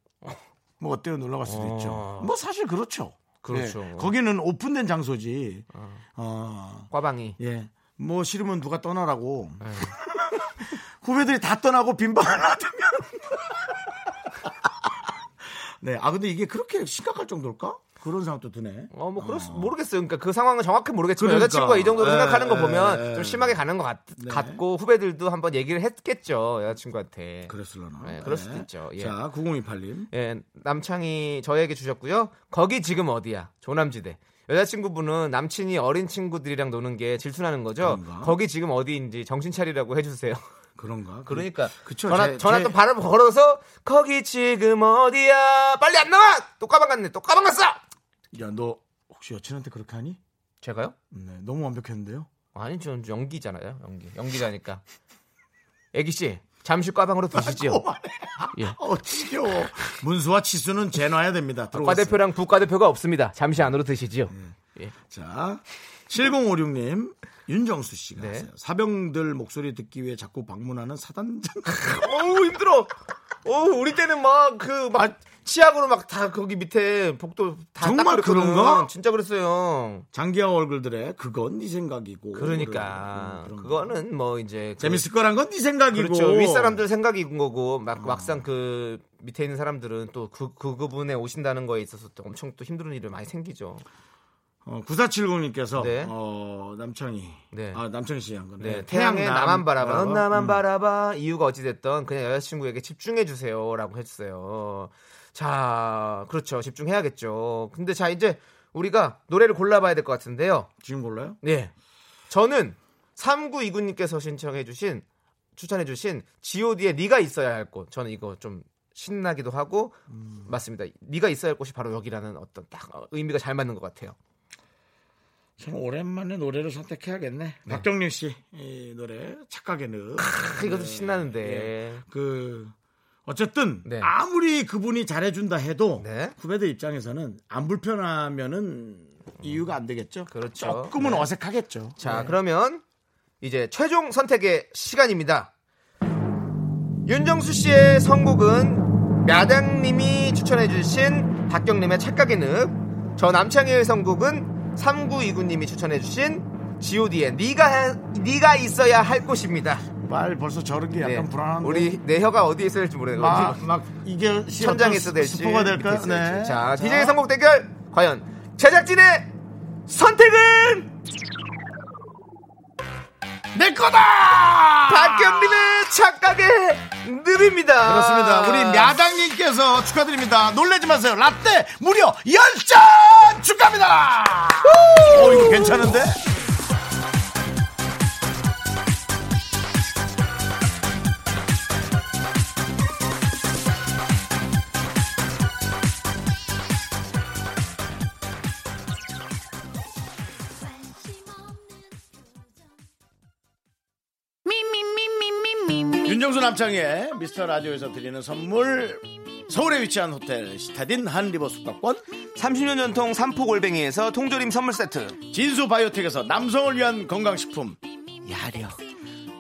뭐 어때요? 놀러 갈 수도 어. 있죠. 뭐 사실 그렇죠. 그렇죠. 예, 거기는 오픈된 장소지. 어, 꽈방이. 예. 뭐 싫으면 누가 떠나라고. 네. 후배들이 다 떠나고 빈방 하나 두면. 네. 아 근데 이게 그렇게 심각할 정도일까? 그런 생각도 드네. 어, 뭐, 그럴 수, 모르겠어요. 그러니까 그 상황은 정확히 모르겠지만 그러니까. 여자친구가 이 정도로 예, 생각하는 거 예, 보면 예. 좀 심하게 가는 것 같, 네. 같고 후배들도 한번 얘기를 했겠죠. 여자친구한테. 그랬을려나. 네, 그럴 수도 있죠. 예. 자, 9028님. 예, 남창이 저에게 주셨고요. 거기 지금 어디야? 조남지대. 여자친구분은 남친이 어린 친구들이랑 노는 게 질투나는 거죠. 그런가? 거기 지금 어디인지 정신 차리라고 해주세요. 그런가? 그러니까 그쵸. 전화 제- 전화 제- 또 바로 걸어서 거기 지금 어디야? 빨리 안 나와! 또 까방 갔네. 또 까방 갔어. 야, 너 혹시 여친한테 그렇게 하니? 제가요? 네, 너무 완벽했는데요. 아니 전 연기잖아요. 연기. 연기자니까. 애기 씨 잠시 과방으로 드시죠. 예. 어, 지겨워. 문수와 치수는 재놔야 됩니다. 들어왔어요. 과대표랑 부과대표가 없습니다. 잠시 안으로 드시지요. 예. 자, 7056님. 윤정수 씨가 네. 하세요. 사병들 목소리 듣기 위해 자꾸 방문하는 사단장. 어우 힘들어. 어우 우리 때는 막그 막 치약으로 막 다 거기 밑에 복도 다 정말. 그런가? 진짜 그랬어요. 장기하 얼굴들의 그건 네 생각이고. 그러니까 그런 거. 그거는 뭐 이제 그- 재밌을 거란 건 네 생각이고. 그렇죠. 윗 사람들 생각인 거고 막 막상 그 밑에 있는 사람들은 또그그 그분에 오신다는 거에 있어서 또 엄청 또 힘든 일이 많이 생기죠. 어, 9470님께서 네. 어, 남창희. 네. 아, 남창희 씨한 건데. 네, 태양의 나만 바라봐. 넌 나만 음. 바라봐. 이유가 어찌 됐던 그냥 여자친구에게 집중해 주세요라고 해주세요. 자, 그렇죠. 집중해야겠죠. 근데 자 이제 우리가 노래를 골라봐야 될 것 같은데요. 지금 골라요? 네, 저는 3929님께서 신청해주신 추천해주신 G.O.D의 네가 있어야 할 곳. 저는 이거 좀 신나기도 하고 맞습니다. 네가 있어야 할 곳이 바로 여기라는 어떤 딱 어, 의미가 잘 맞는 것 같아요. 참 오랜만에 노래를 선택해야겠네. 박경림 씨 이 노래 착각의 늪. 아, 이것도 신나는데. 예. 그 어쨌든 네. 아무리 그분이 잘해준다 해도 네. 후배들 입장에서는 안 불편하면은 이유가 안 되겠죠. 그렇죠. 조금은 네. 어색하겠죠. 자, 네. 그러면 이제 최종 선택의 시간입니다. 윤정수 씨의 선곡은 야당님이 추천해주신 박경림의 착각의 늪. 저 남창희의 선곡은 3929님이 추천해주신 G.O.D의 네가 해- 네가 있어야 할 곳입니다. 말 벌써 저런 게 약간 네. 불안한데. 우리 내 혀가 어디에 될지 모르겠어요. 막, 막 이게 천장에 있어야 될지 스포가 될까? 네. 자, DJ 선곡 대결 과연 제작진의 선택은 내 거다. 박경림의 착각의 늪입니다. 그렇습니다. 우리 야당님께서 축하드립니다. 놀라지 마세요. 라떼 무려 10잔 축하합니다. 오, 이거 괜찮은데? 남창희의 미스터 라디오에서 드리는 선물. 서울에 위치한 호텔 시타딘 한 리버 숙박권. 30년 전통 삼포골뱅이에서 통조림 선물 세트. 진수 바이오텍에서 남성을 위한 건강식품. 야력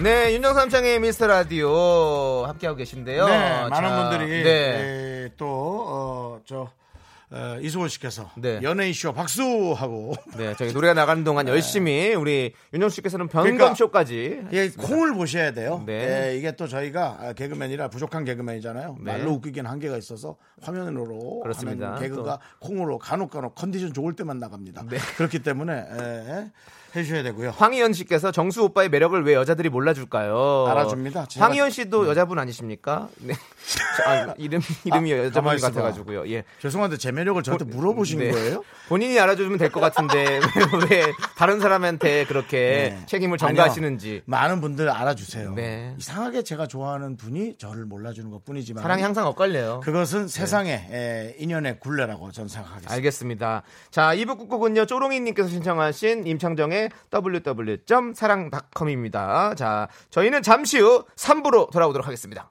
네 윤정수 남창희의 미스터 라디오 함께하고 계신데요 네, 많은 자, 분들이 네. 또저 이수원 씨께서 네. 연예인 쇼 박수 하고 네, 저희 노래가 나가는 동안 열심히 우리 윤정수 씨께서는 변검 그러니까 쇼까지 예, 콩을 보셔야 돼요. 네. 예, 이게 또 저희가 아, 개그맨이라 부족한 개그맨이잖아요. 네. 말로 웃기긴 한계가 있어서 화면으로 그렇습니다. 개그가 콩으로 간혹 간혹 컨디션 좋을 때만 나갑니다. 네. 그렇기 때문에 예, 해주셔야 되고요. 황희연 씨께서 정수 오빠의 매력을 왜 여자들이 몰라줄까요? 알아줍니다. 제가- 황희연 씨도 여자분 아니십니까? 네. 저, 아, 이름 이름이 여자분 가만히 있어봐. 같아가지고요. 예. 죄송한데 제 매력을 저한테 물어보신 네. 거예요? 본인이 알아주면 될 것 같은데 왜, 왜 다른 사람한테 그렇게 네. 책임을 아니요. 전가하시는지 많은 분들 알아주세요. 네. 이상하게 제가 좋아하는 분이 저를 몰라주는 것 뿐이지만 사랑이 항상 엇갈려요. 그것은 세상의 에, 인연의 굴레라고 저는 생각하겠습니다. 알겠습니다. 자, 2부 끝곡은요, 쪼롱이님께서 신청하신 임창정의 www.사랑닷컴입니다. 자, 저희는 잠시 후 3부로 돌아오도록 하겠습니다.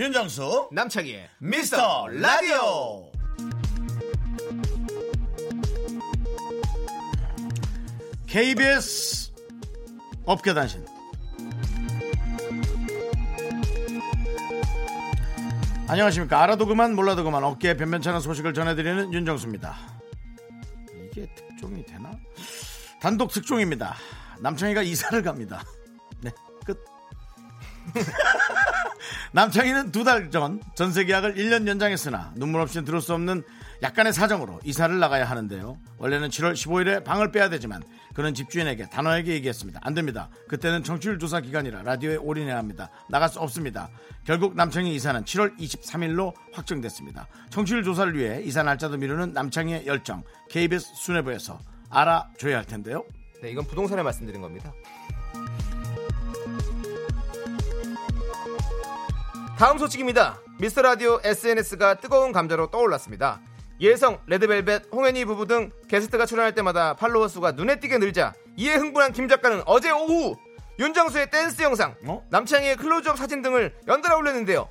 윤정수 남창희의 미스터 라디오. KBS 업계단신. 안녕하십니까. 알아도 그만 몰라도 그만 어깨에 변변찮은 소식을 전해드리는 윤정수입니다. 이게 특종이 되나? 단독 특종입니다. 남창희가 이사를 갑니다. 네끝 남창희는 두 달 전 전세 계약을 1년 연장했으나 눈물 없이 들을 수 없는 약간의 사정으로 이사를 나가야 하는데요. 원래는 7월 15일에 방을 빼야 되지만 그는 집주인에게 단호하게 얘기했습니다. 안 됩니다. 그때는 청취율 조사 기간이라 라디오에 올인해야 합니다. 나갈 수 없습니다. 결국 남창희 이사는 7월 23일로 확정됐습니다. 청취율 조사를 위해 이사 날짜도 미루는 남창희의 열정 KBS 수뇌부에서 알아줘야 할 텐데요. 네, 이건 부동산에 말씀드린 겁니다. 다음 소식입니다. 미스터 라디오 SNS가 뜨거운 감자로 떠올랐습니다. 예성, 레드벨벳, 홍현희 부부 등 게스트가 출연할 때마다 팔로워 수가 눈에 띄게 늘자 이에 흥분한 김 작가는 어제 오후 윤정수의 댄스 영상, 어? 남창희의 클로즈업 사진 등을 연달아 올렸는데요.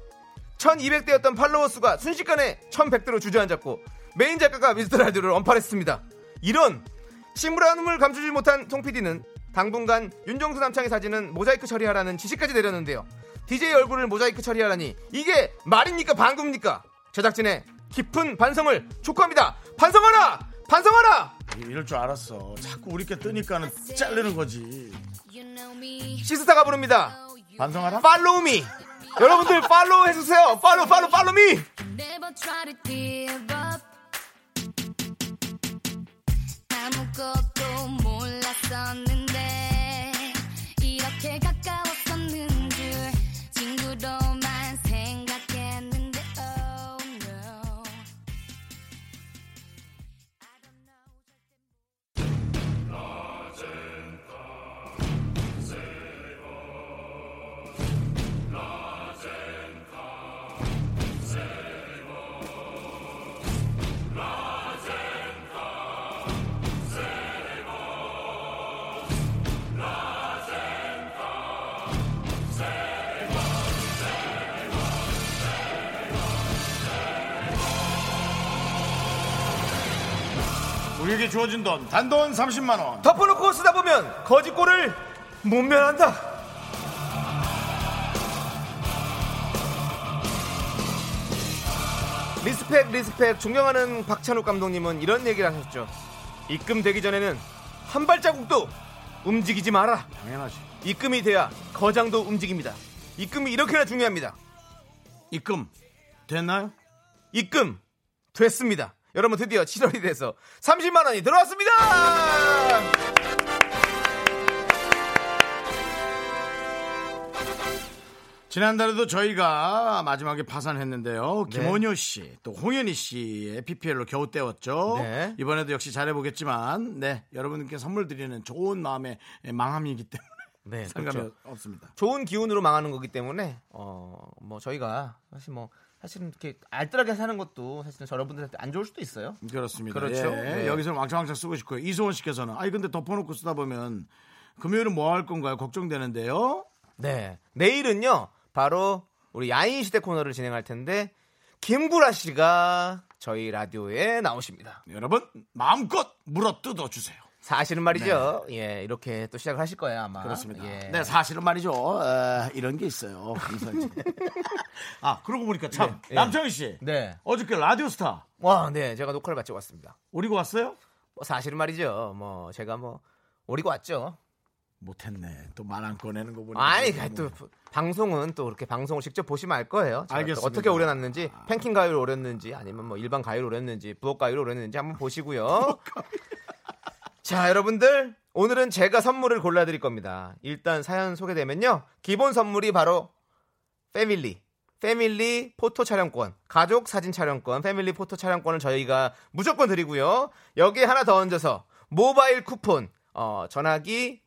1200대였던 팔로워 수가 순식간에 1100대로 주저앉았고 메인 작가가 미스터 라디오를 언팔했습니다. 이런 시무룩함을 감추지 못한 송 PD는 당분간 윤정수 남창희 사진은 모자이크 처리하라는 지시까지 내렸는데요. DJ 얼굴을 모자이크 처리하라니 이게 말입니까 방귀입니까? 제작진의 깊은 반성을 촉구합니다. 반성하라! 반성하라! 이럴 줄 알았어. 자꾸 우리께 뜨니까는 자르는 거지. 시스타가 부릅니다. 반성하라? Follow Me. 여러분들 팔로우 해주세요. 팔로우 팔로우 팔로우미. Never try to give up. 아무것도 주어진 돈 단돈 30만 원. 덮어놓고 쓰다 보면 거지꼴을 못 면한다. respect respect 존경하는 박찬욱 감독님은 이런 얘기를 하셨죠. 입금되기 전에는 한 발자국도 움직이지 마라. 당연하지. 입금이 돼야 거장도 움직입니다. 입금이 이렇게나 중요합니다. 입금 됐나요? 입금 됐습니다. 여러분 드디어 7월이 돼서 30만 원이 들어왔습니다. 지난달에도 저희가 마지막에 파산했는데요. 네. 김원효 씨, 또 홍현희 씨의 PPL로 겨우 때웠죠. 네. 이번에도 역시 잘해보겠지만, 네, 여러분께 선물 드리는 좋은 마음의 망함이기 때문에 네, 상관이 그렇죠. 없습니다. 좋은 기운으로 망하는 거기 때문에 어 뭐 저희가 사실 뭐 사실은 이렇게 알뜰하게 사는 것도 사실은 여러분들한테 안 좋을 수도 있어요. 그렇습니다. 그렇죠. 예, 네. 여기서 왕창왕창 쓰고 싶고요. 이소원 씨께서는, 아니, 근데 덮어놓고 쓰다 보면 금요일은 뭐 할 건가요? 걱정되는데요. 네. 내일은요. 바로 우리 야인 시대 코너를 진행할 텐데 김구라 씨가 저희 라디오에 나오십니다. 여러분, 마음껏 물어 뜯어 주세요. 사실은 말이죠. 예, 이렇게 또 시작을 하실 거예요, 아마. 네. 그렇습니다. 예. 네, 사실은 말이죠. 어, 이런 게 있어요. 감사합니다. 아, 그러고 보니까 참, 네. 남창희 씨. 네. 어저께 라디오스타 와, 네. 제가 녹화를 마치고 왔습니다. 오리고 왔어요? 뭐 사실은 말이죠. 뭐 제가 뭐 오리고 왔죠. 못했네. 또 말 안 꺼내는 거 보니까. 아니, 뭐. 또 방송은 또 그렇게 방송을 직접 보시면 알 거예요. 알겠습니다. 어떻게 오려놨는지, 팬킹 가요를 오렸는지, 아니면 뭐 일반 가요를 오렸는지, 부엌 가요를 오렸는지 한번 보시고요. 자, 여러분들 오늘은 제가 선물을 골라드릴 겁니다. 일단 사연 소개되면요, 기본 선물이 바로 패밀리. 패밀리 포토 촬영권, 가족 사진 촬영권, 패밀리 포토 촬영권을 저희가 무조건 드리고요. 여기에 하나 더 얹어서 모바일 쿠폰, 어, 전화기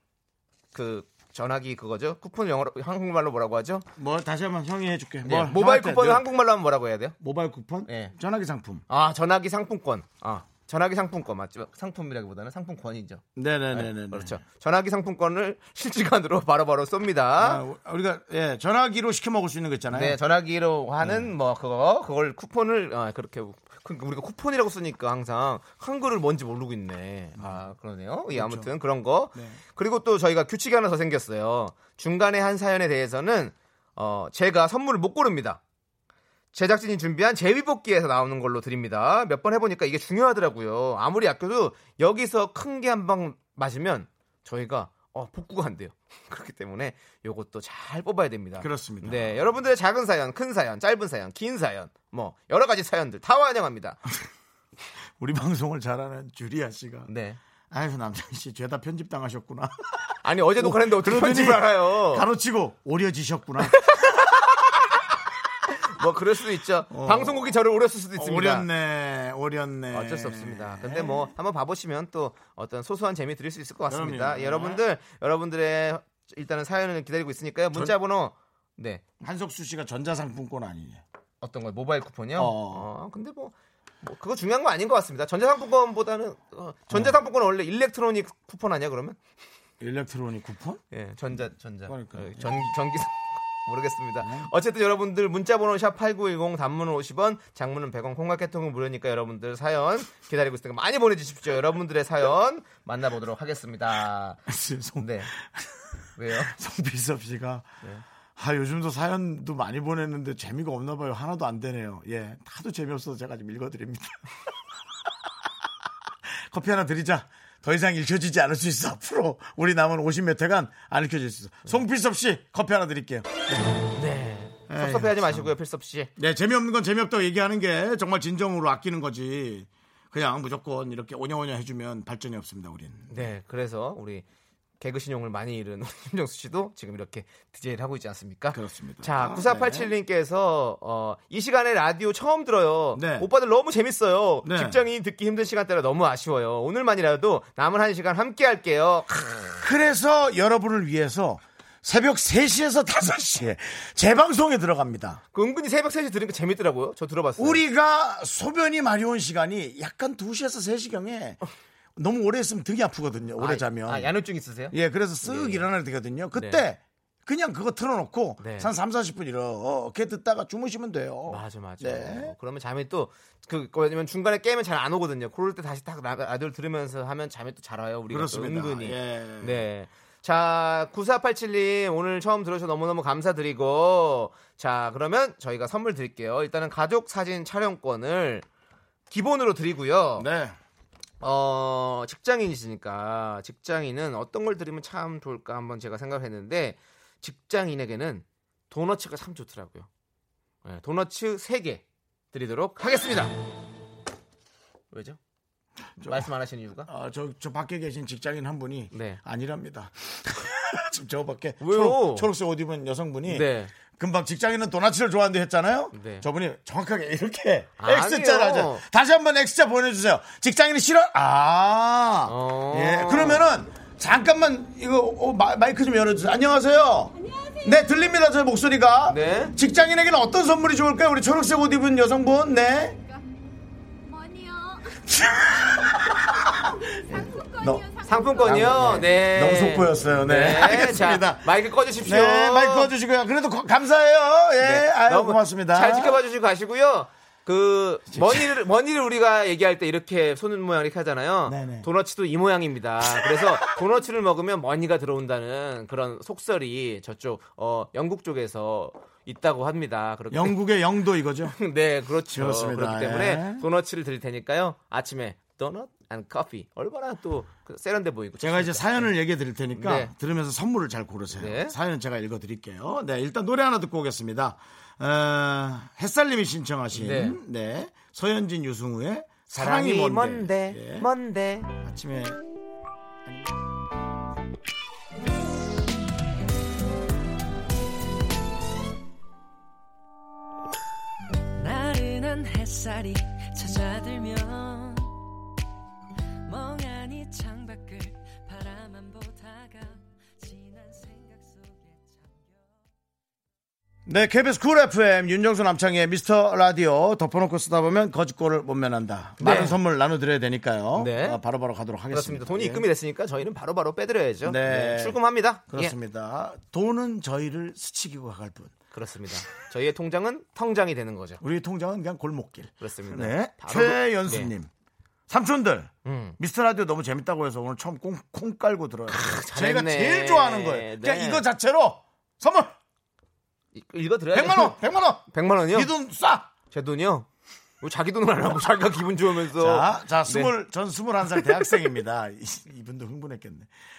그 전화기 그거죠? 쿠폰 영어로 한국말로 뭐라고 하죠? 뭐 다시 한번 형이 해줄게. 네, 뭐, 모바일 형한테 쿠폰은 늘- 한국말로 하면 뭐라고 해야 돼요? 모바일 쿠폰? 네. 전화기 상품. 아 전화기 상품권. 아 전화기 상품권 맞죠? 상품이라기보다는 상품권이죠. 네네네 네. 그렇죠. 전화기 상품권을 실시간으로 바로바로 쏩니다. 아, 우리가 예 전화기로 시켜 먹을 수 있는 거 있잖아요. 네, 전화기로 네. 하는 뭐 그거 그걸 쿠폰을 아, 그렇게 그- 우리가 쿠폰이라고 쓰니까 항상 한글을 뭔지 모르고 있네. 아 그러네요. 예, 아무튼 그런 거. 네. 그리고 또 저희가 규칙이 하나 더 생겼어요. 중간에 한 사연에 대해서는 어 제가 선물을 못 고릅니다. 제작진이 준비한 제비뽑기에서 나오는 걸로 드립니다. 몇 번 해보니까 이게 중요하더라고요. 아무리 아껴도 여기서 큰 게 한 방 맞으면 저희가 어, 복구가 안 돼요. 그렇기 때문에 요것도 잘 뽑아야 됩니다. 그렇습니다. 네, 여러분들의 작은 사연, 큰 사연, 짧은 사연, 긴 사연, 뭐 여러 가지 사연들 다 환영합니다. 우리 방송을 잘하는 주리아 씨가. 네. 아유 남창희 씨 죄다 편집 당하셨구나. 아니 어제 녹화했는데 어떻게 편집을 알아요? 가로치고 오려지셨구나. 뭐 그럴 수도 있죠. 방송국이 저를 오렸을 수도 있습니다. 오렸네, 오렸네. 어쩔 수 없습니다. 근데 뭐 한번 봐보시면 또 어떤 소소한 재미 드릴 수 있을 것 같습니다. 예, 여러분들 여러분들의 일단은 사연을 기다리고 있으니까요. 문자번호 네 한석수 씨가 전자상품권 아니니? 어떤 거요? 모바일 쿠폰이요? 어. 어, 근데 뭐, 뭐 그거 중요한 거 아닌 것 같습니다. 전자상품권보다는 어, 전자상품권은 원래 electronic coupon 아니야 그러면? electronic coupon? 예, 전자 전자 그러니까요. 어, 전 전기 모르겠습니다. 어쨌든 여러분들 문자번호 샵 #8910 단문은 50원, 장문은 100원, 콩깍개통은 무료니까 여러분들 사연 기다리고 있으니까 많이 보내주십시오. 여러분들의 사연 만나보도록 하겠습니다. 송, 네. 왜요? 송필섭 씨가 네. 아 요즘도 사연도 많이 보냈는데 재미가 없나 봐요. 하나도 안 되네요. 예, 하도 재미없어서 제가 좀 읽어드립니다. 커피 하나 드리자. 더 이상 읽혀지지 않을 수 있어. 앞으로 우리 남은 50몇 회간 안 읽혀질 수 있어. 송필섭 씨 커피 하나 드릴게요. 네. 섭섭해하지 마시고요, 필섭 씨. 네, 재미없는 건 재미없다고 얘기하는 게 정말 진정으로 아끼는 거지. 그냥 무조건 이렇게 오냐오냐 해주면 발전이 없습니다, 우린. 네, 그래서 우리 개그 신용을 많이 잃은 김정수 씨도 지금 이렇게 DJ를 하고 있지 않습니까? 그렇습니다. 자, 9487님께서 어, 이 시간에 라디오 처음 들어요. 네. 오빠들 너무 재밌어요. 네. 직장인 듣기 힘든 시간대라 너무 아쉬워요. 오늘만이라도 남은 한 시간 함께 할게요. 그래서 여러분을 위해서 새벽 3시에서 5시에 재방송에 들어갑니다. 그 은근히 새벽 3시 들으니까 재밌더라고요. 저 들어봤어요. 우리가 소변이 마려운 시간이 약간 2시에서 3시경에 너무 오래 있으면 등이 아프거든요. 오래 아, 자면. 아, 야뇨증 있으세요? 예, 그래서 쓱 예, 예. 일어나야 되거든요. 그때 네. 그냥 그거 틀어놓고 네. 한 3, 40분 이렇게 듣다가 주무시면 돼요. 맞아, 맞아. 네. 그러면 잠이 또, 그, 왜냐면 중간에 깨면 잘 안 오거든요. 그럴 때 다시 딱 라- 라디오를 들으면서 하면 잠이 또 잘 와요. 우리가 또 그렇습니다. 은근히. 예. 네. 자, 9487님, 오늘 처음 들어주셔서 너무너무 감사드리고, 자, 그러면 저희가 선물 드릴게요. 일단은 가족 사진 촬영권을 기본으로 드리고요. 네. 어, 직장인이시니까, 직장인은 어떤 걸 드리면 참 좋을까 한번 제가 생각을 했는데, 직장인에게는 도너츠가 참 좋더라고요. 네, 도너츠 3개 드리도록 하겠습니다. 왜죠? 말씀 안 하시는 이유가? 아, 저, 저 밖에 계신 직장인 한 분이 네. 아니랍니다. 지금 저 밖에 왜요? 초록, 초록색 옷 입은 여성분이 네. 금방 직장인은 도나츠를 좋아한다 했잖아요. 네. 저분이 정확하게 이렇게. X자를 하죠. 다시 한번 X자 보내주세요. 직장인이 싫어? 아, 어. 예. 그러면은 잠깐만 이거 어, 마, 마이크 좀 열어주세요. 안녕하세요. 네 들립니다 저 목소리가. 네. 직장인에게는 어떤 선물이 좋을까요? 우리 초록색 옷 입은 여성분. 네. 뭐니요? 너, 상품권이요? 네. 너무 속보였어요. 네. 알겠습니다. 자, 마이크 꺼주십시오. 네, 마이크 꺼주시고요. 그래도 거- 감사해요. 예, 네, 아유, 너무 고맙습니다. 잘 지켜봐 주시고 가시고요. 그 money를 money를 우리가 얘기할 때 이렇게 손 모양 이렇게 하잖아요. 네네. 도너츠도 이 모양입니다. 그래서 도너츠를 먹으면 money가 들어온다는 그런 속설이 저쪽 어 영국 쪽에서 있다고 합니다. 그렇기 영국의 영도 이거죠. 네, 그렇죠. 그렇습니다. 그렇기 때문에 예. 도너츠를 드릴 테니까요. 아침에 donut and coffee 얼마나 또그 세련돼 보이고 제가 이제 좋습니다. 사연을 얘기해 드릴 테니까 네. 들으면서 선물을 잘 고르세요. 네. 사연은 제가 읽어 드릴게요. 네, 일단 노래 하나 듣고 오겠습니다. 어, 햇살님이 신청하신 네. 네. 서현진 유승우의 사랑이 사랑이 뭔데 뭔데. 예. 뭔데 아침에 나른한 햇살이 찾아들면 네, KBS 쿨 FM 윤정수 남창희의 미스터 라디오 덮어놓고 쓰다 보면 거지꼴을 못 면한다. 네. 많은 선물 나눠드려야 되니까요. 네. 어, 바로바로 가도록 하겠습니다. 그렇습니다. 돈이 예. 입금이 됐으니까 저희는 바로바로 빼드려야죠. 네. 네, 출금합니다. 예, 그렇습니다. 돈은 저희를 스치고 갈 뿐. 그렇습니다. 저희의 통장은 통장이 되는 거죠. 우리 통장은 그냥 골목길. 그렇습니다. 네. 최연수님. 네. 삼촌들. 음. 미스터 라디오 너무 재밌다고 해서 오늘 처음 콩, 콩 깔고 들어요. 제가 잘했네. 제일 좋아하는 거예요. 그냥 네. 이거 자체로 선물 이- 읽어드려요. 100만 원, 100만 원. 100만 원이요? 이 돈 쏴. 제 돈이요? 왜 자기 돈을 안 하고 자기가 기분 좋으면서. 자, 자, 네. 스물, 전 스물한 살 대학생입니다. 이- 이분도 흥분했겠네.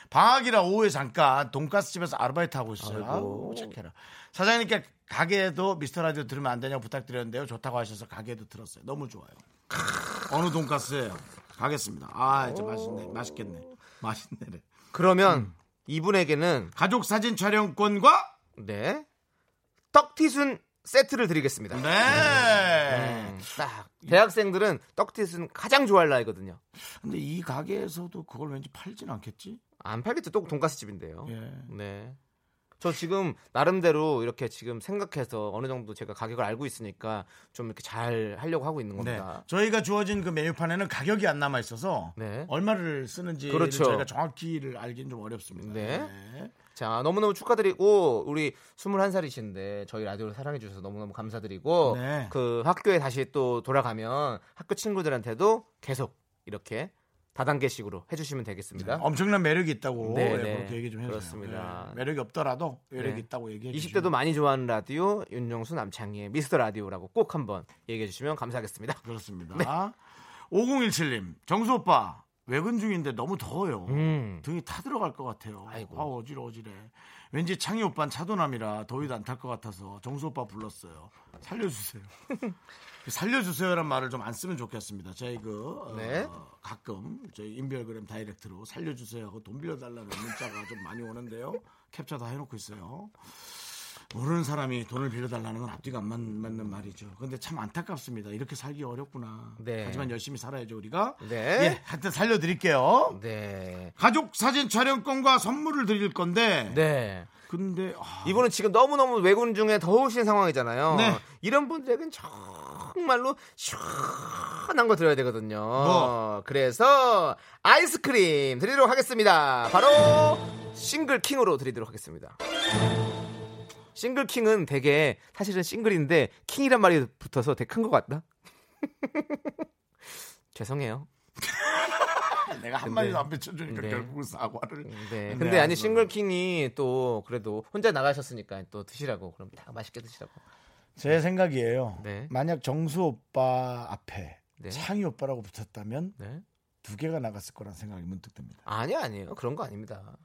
방학이라 오후에 잠깐 돈가스 집에서 아르바이트 하고 있어요. 아이고. 착해라. 사장님께 가게에도 미스터 라디오 들으면 안 되냐고 부탁드렸는데요. 좋다고 하셔서 가게에도 들었어요. 너무 좋아요. 어느 돈가스예요? 가겠습니다. 아, 진짜 맛있네. 맛있겠네. 맛있네래. 그러면 음. 이분에게는 가족 사진 촬영권과 네 떡튀순 세트를 드리겠습니다. 네. 음, 딱 대학생들은 떡튀순 가장 좋아할 나이거든요. 근데 이 가게에서도 그걸 왠지 팔진 않겠지? 안 팔겠죠. 또 돈가스 집인데요. 예. 네. 저 지금 나름대로 이렇게 지금 생각해서 어느 정도 제가 가격을 알고 있으니까 좀 이렇게 잘 하려고 하고 있는 네. 겁니다. 저희가 주어진 그 메뉴판에는 가격이 안 남아 있어서 네. 얼마를 쓰는지 그렇죠. 저희가 정확히를 알긴 좀 어렵습니다. 네. 자, 너무너무 축하드리고 우리 21살이신데 저희 라디오를 사랑해 주셔서 너무너무 감사드리고 네. 그 학교에 다시 또 돌아가면 학교 친구들한테도 계속 이렇게 다단계식으로 해주시면 되겠습니다. 엄청난 매력이 있다고 네, 예, 네. 그렇게 얘기 좀 해주세요. 그렇습니다. 예, 매력이 없더라도 매력이 네. 있다고 얘기해 20대도 많이 좋아하는 라디오 윤정수 남창희의 미스터 라디오라고 꼭 한번 얘기해 주시면 감사하겠습니다. 그렇습니다. 5017님 정수 오빠 외근 중인데 너무 더워요. 음. 등이 타 들어갈 것 같아요. 아이고. 아 어지러 어지래. 왠지 창희 오빠는 차도남이라 더위도 안 탈 것 같아서 정수 오빠 불렀어요. 살려주세요. 살려주세요란 말을 좀 안 쓰면 좋겠습니다. 저희 그 어, 네. 가끔 저희 인별그램 다이렉트로 살려주세요 하고 돈 빌려달라는 문자가 좀 많이 오는데요. 캡처 다 해놓고 있어요. 모르는 사람이 돈을 빌려달라는 건 앞뒤가 안 맞, 맞는 말이죠. 근데 참 안타깝습니다. 이렇게 살기 어렵구나. 네. 하지만 열심히 살아야죠 우리가. 네. 예, 하여튼 살려드릴게요. 네. 가족 사진 촬영권과 선물을 드릴 건데. 네. 근데 아, 이분은 지금 너무너무 외군 중에 더우신 상황이잖아요. 네. 이런 분들에겐 정말로 시원한 거 드려야 되거든요. 뭐? 그래서 아이스크림 드리도록 하겠습니다. 바로 싱글 킹으로 드리도록 하겠습니다. 싱글킹은 되게 사실은 싱글인데 킹이란 말이 붙어서 되게 큰 것 같다. 죄송해요. 내가 한마디도 안 비춰주니까 네. 결국은 사과를. 네. 네, 근데 아니 알겠습니다. 싱글킹이 또 그래도 혼자 나가셨으니까 또 드시라고 그럼 다 맛있게 드시라고. 제 생각이에요. 네. 만약 정수 오빠 앞에 네. 창희 오빠라고 붙었다면 네. 두 개가 나갔을 거란 생각이 문득 듭니다. 아니요, 아니에요. 그런 거 아닙니다.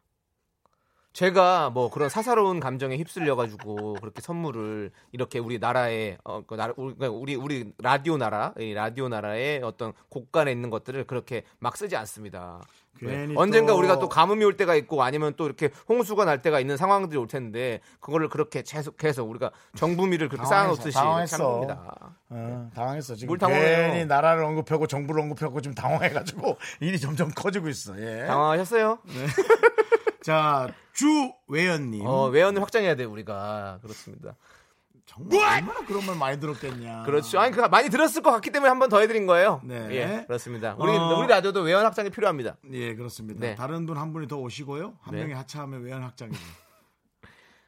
제가 뭐 그런 사사로운 감정에 휩쓸려 가지고 그렇게 선물을 이렇게 우리 나라의 어, 그 우리 그러니까 우리 우리 라디오 나라 이 라디오 나라의 어떤 곳간에 있는 것들을 그렇게 막 쓰지 않습니다. 괜히 네. 언젠가 또- 우리가 또 가뭄이 올 때가 있고 아니면 또 이렇게 홍수가 날 때가 있는 상황들이 올 텐데 그거를 그렇게 계속해서 우리가 정부미를 그렇게 쌓아놓듯이 당황했어. 어, 당황했어. 지금 뭘 당황해요? 괜히 나라를 언급하고 정부를 언급하고 좀 당황해가지고 일이 점점 커지고 있어. 예. 당황하셨어요? 자 주외연님 어, 외연을 확장해야 돼 우리가 그렇습니다. 정말 얼마나 그런 말 많이 들었겠냐. 그렇죠. 아니 그 많이 들었을 것 같기 때문에 한 번 더 해드린 거예요. 네. 예, 그렇습니다. 우리 어. 우리 라디오도 외연 확장이 필요합니다. 예 그렇습니다. 네. 다른 분 한 분이 더 오시고요. 한 네. 명이 하차하면 외연 확장이죠.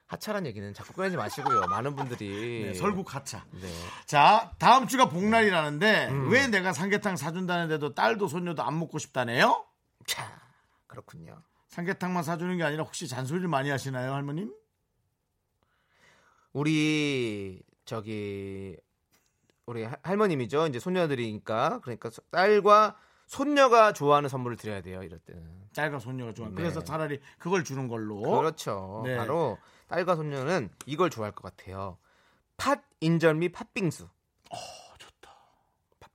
하차란 얘기는 자꾸 꺼내지 마시고요. 많은 분들이 네, 설국 하차. 네. 자 다음 주가 복날이라는데 음. 왜 내가 삼계탕 사준다는데도 딸도 손녀도 안 먹고 싶다네요? 자 그렇군요. 삼계탕만 사주는 게 아니라 혹시 잔소리를 많이 하시나요, 할머님? 우리 저기 우리 하- 할머님이죠. 이제 손녀들이니까 그러니까 소- 딸과 손녀가 좋아하는 선물을 드려야 돼요. 이럴 때는. 딸과 손녀가 좋아. 네. 그래서 차라리 그걸 주는 걸로. 그렇죠. 네. 바로 딸과 손녀는 이걸 좋아할 것 같아요. 팥 인절미 팥빙수. 어.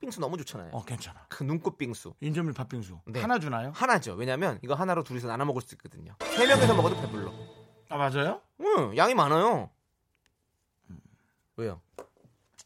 팥빙수 너무 좋잖아요. 어 괜찮아. 그 눈꽃 빙수. 인절미 팥빙수 네. 하나 주나요? 하나죠. 왜냐면 이거 하나로 둘이서 나눠 먹을 수 있거든요. 세 명이서 먹어도 배불러. 아 맞아요? 응, 양이 많아요. 왜요?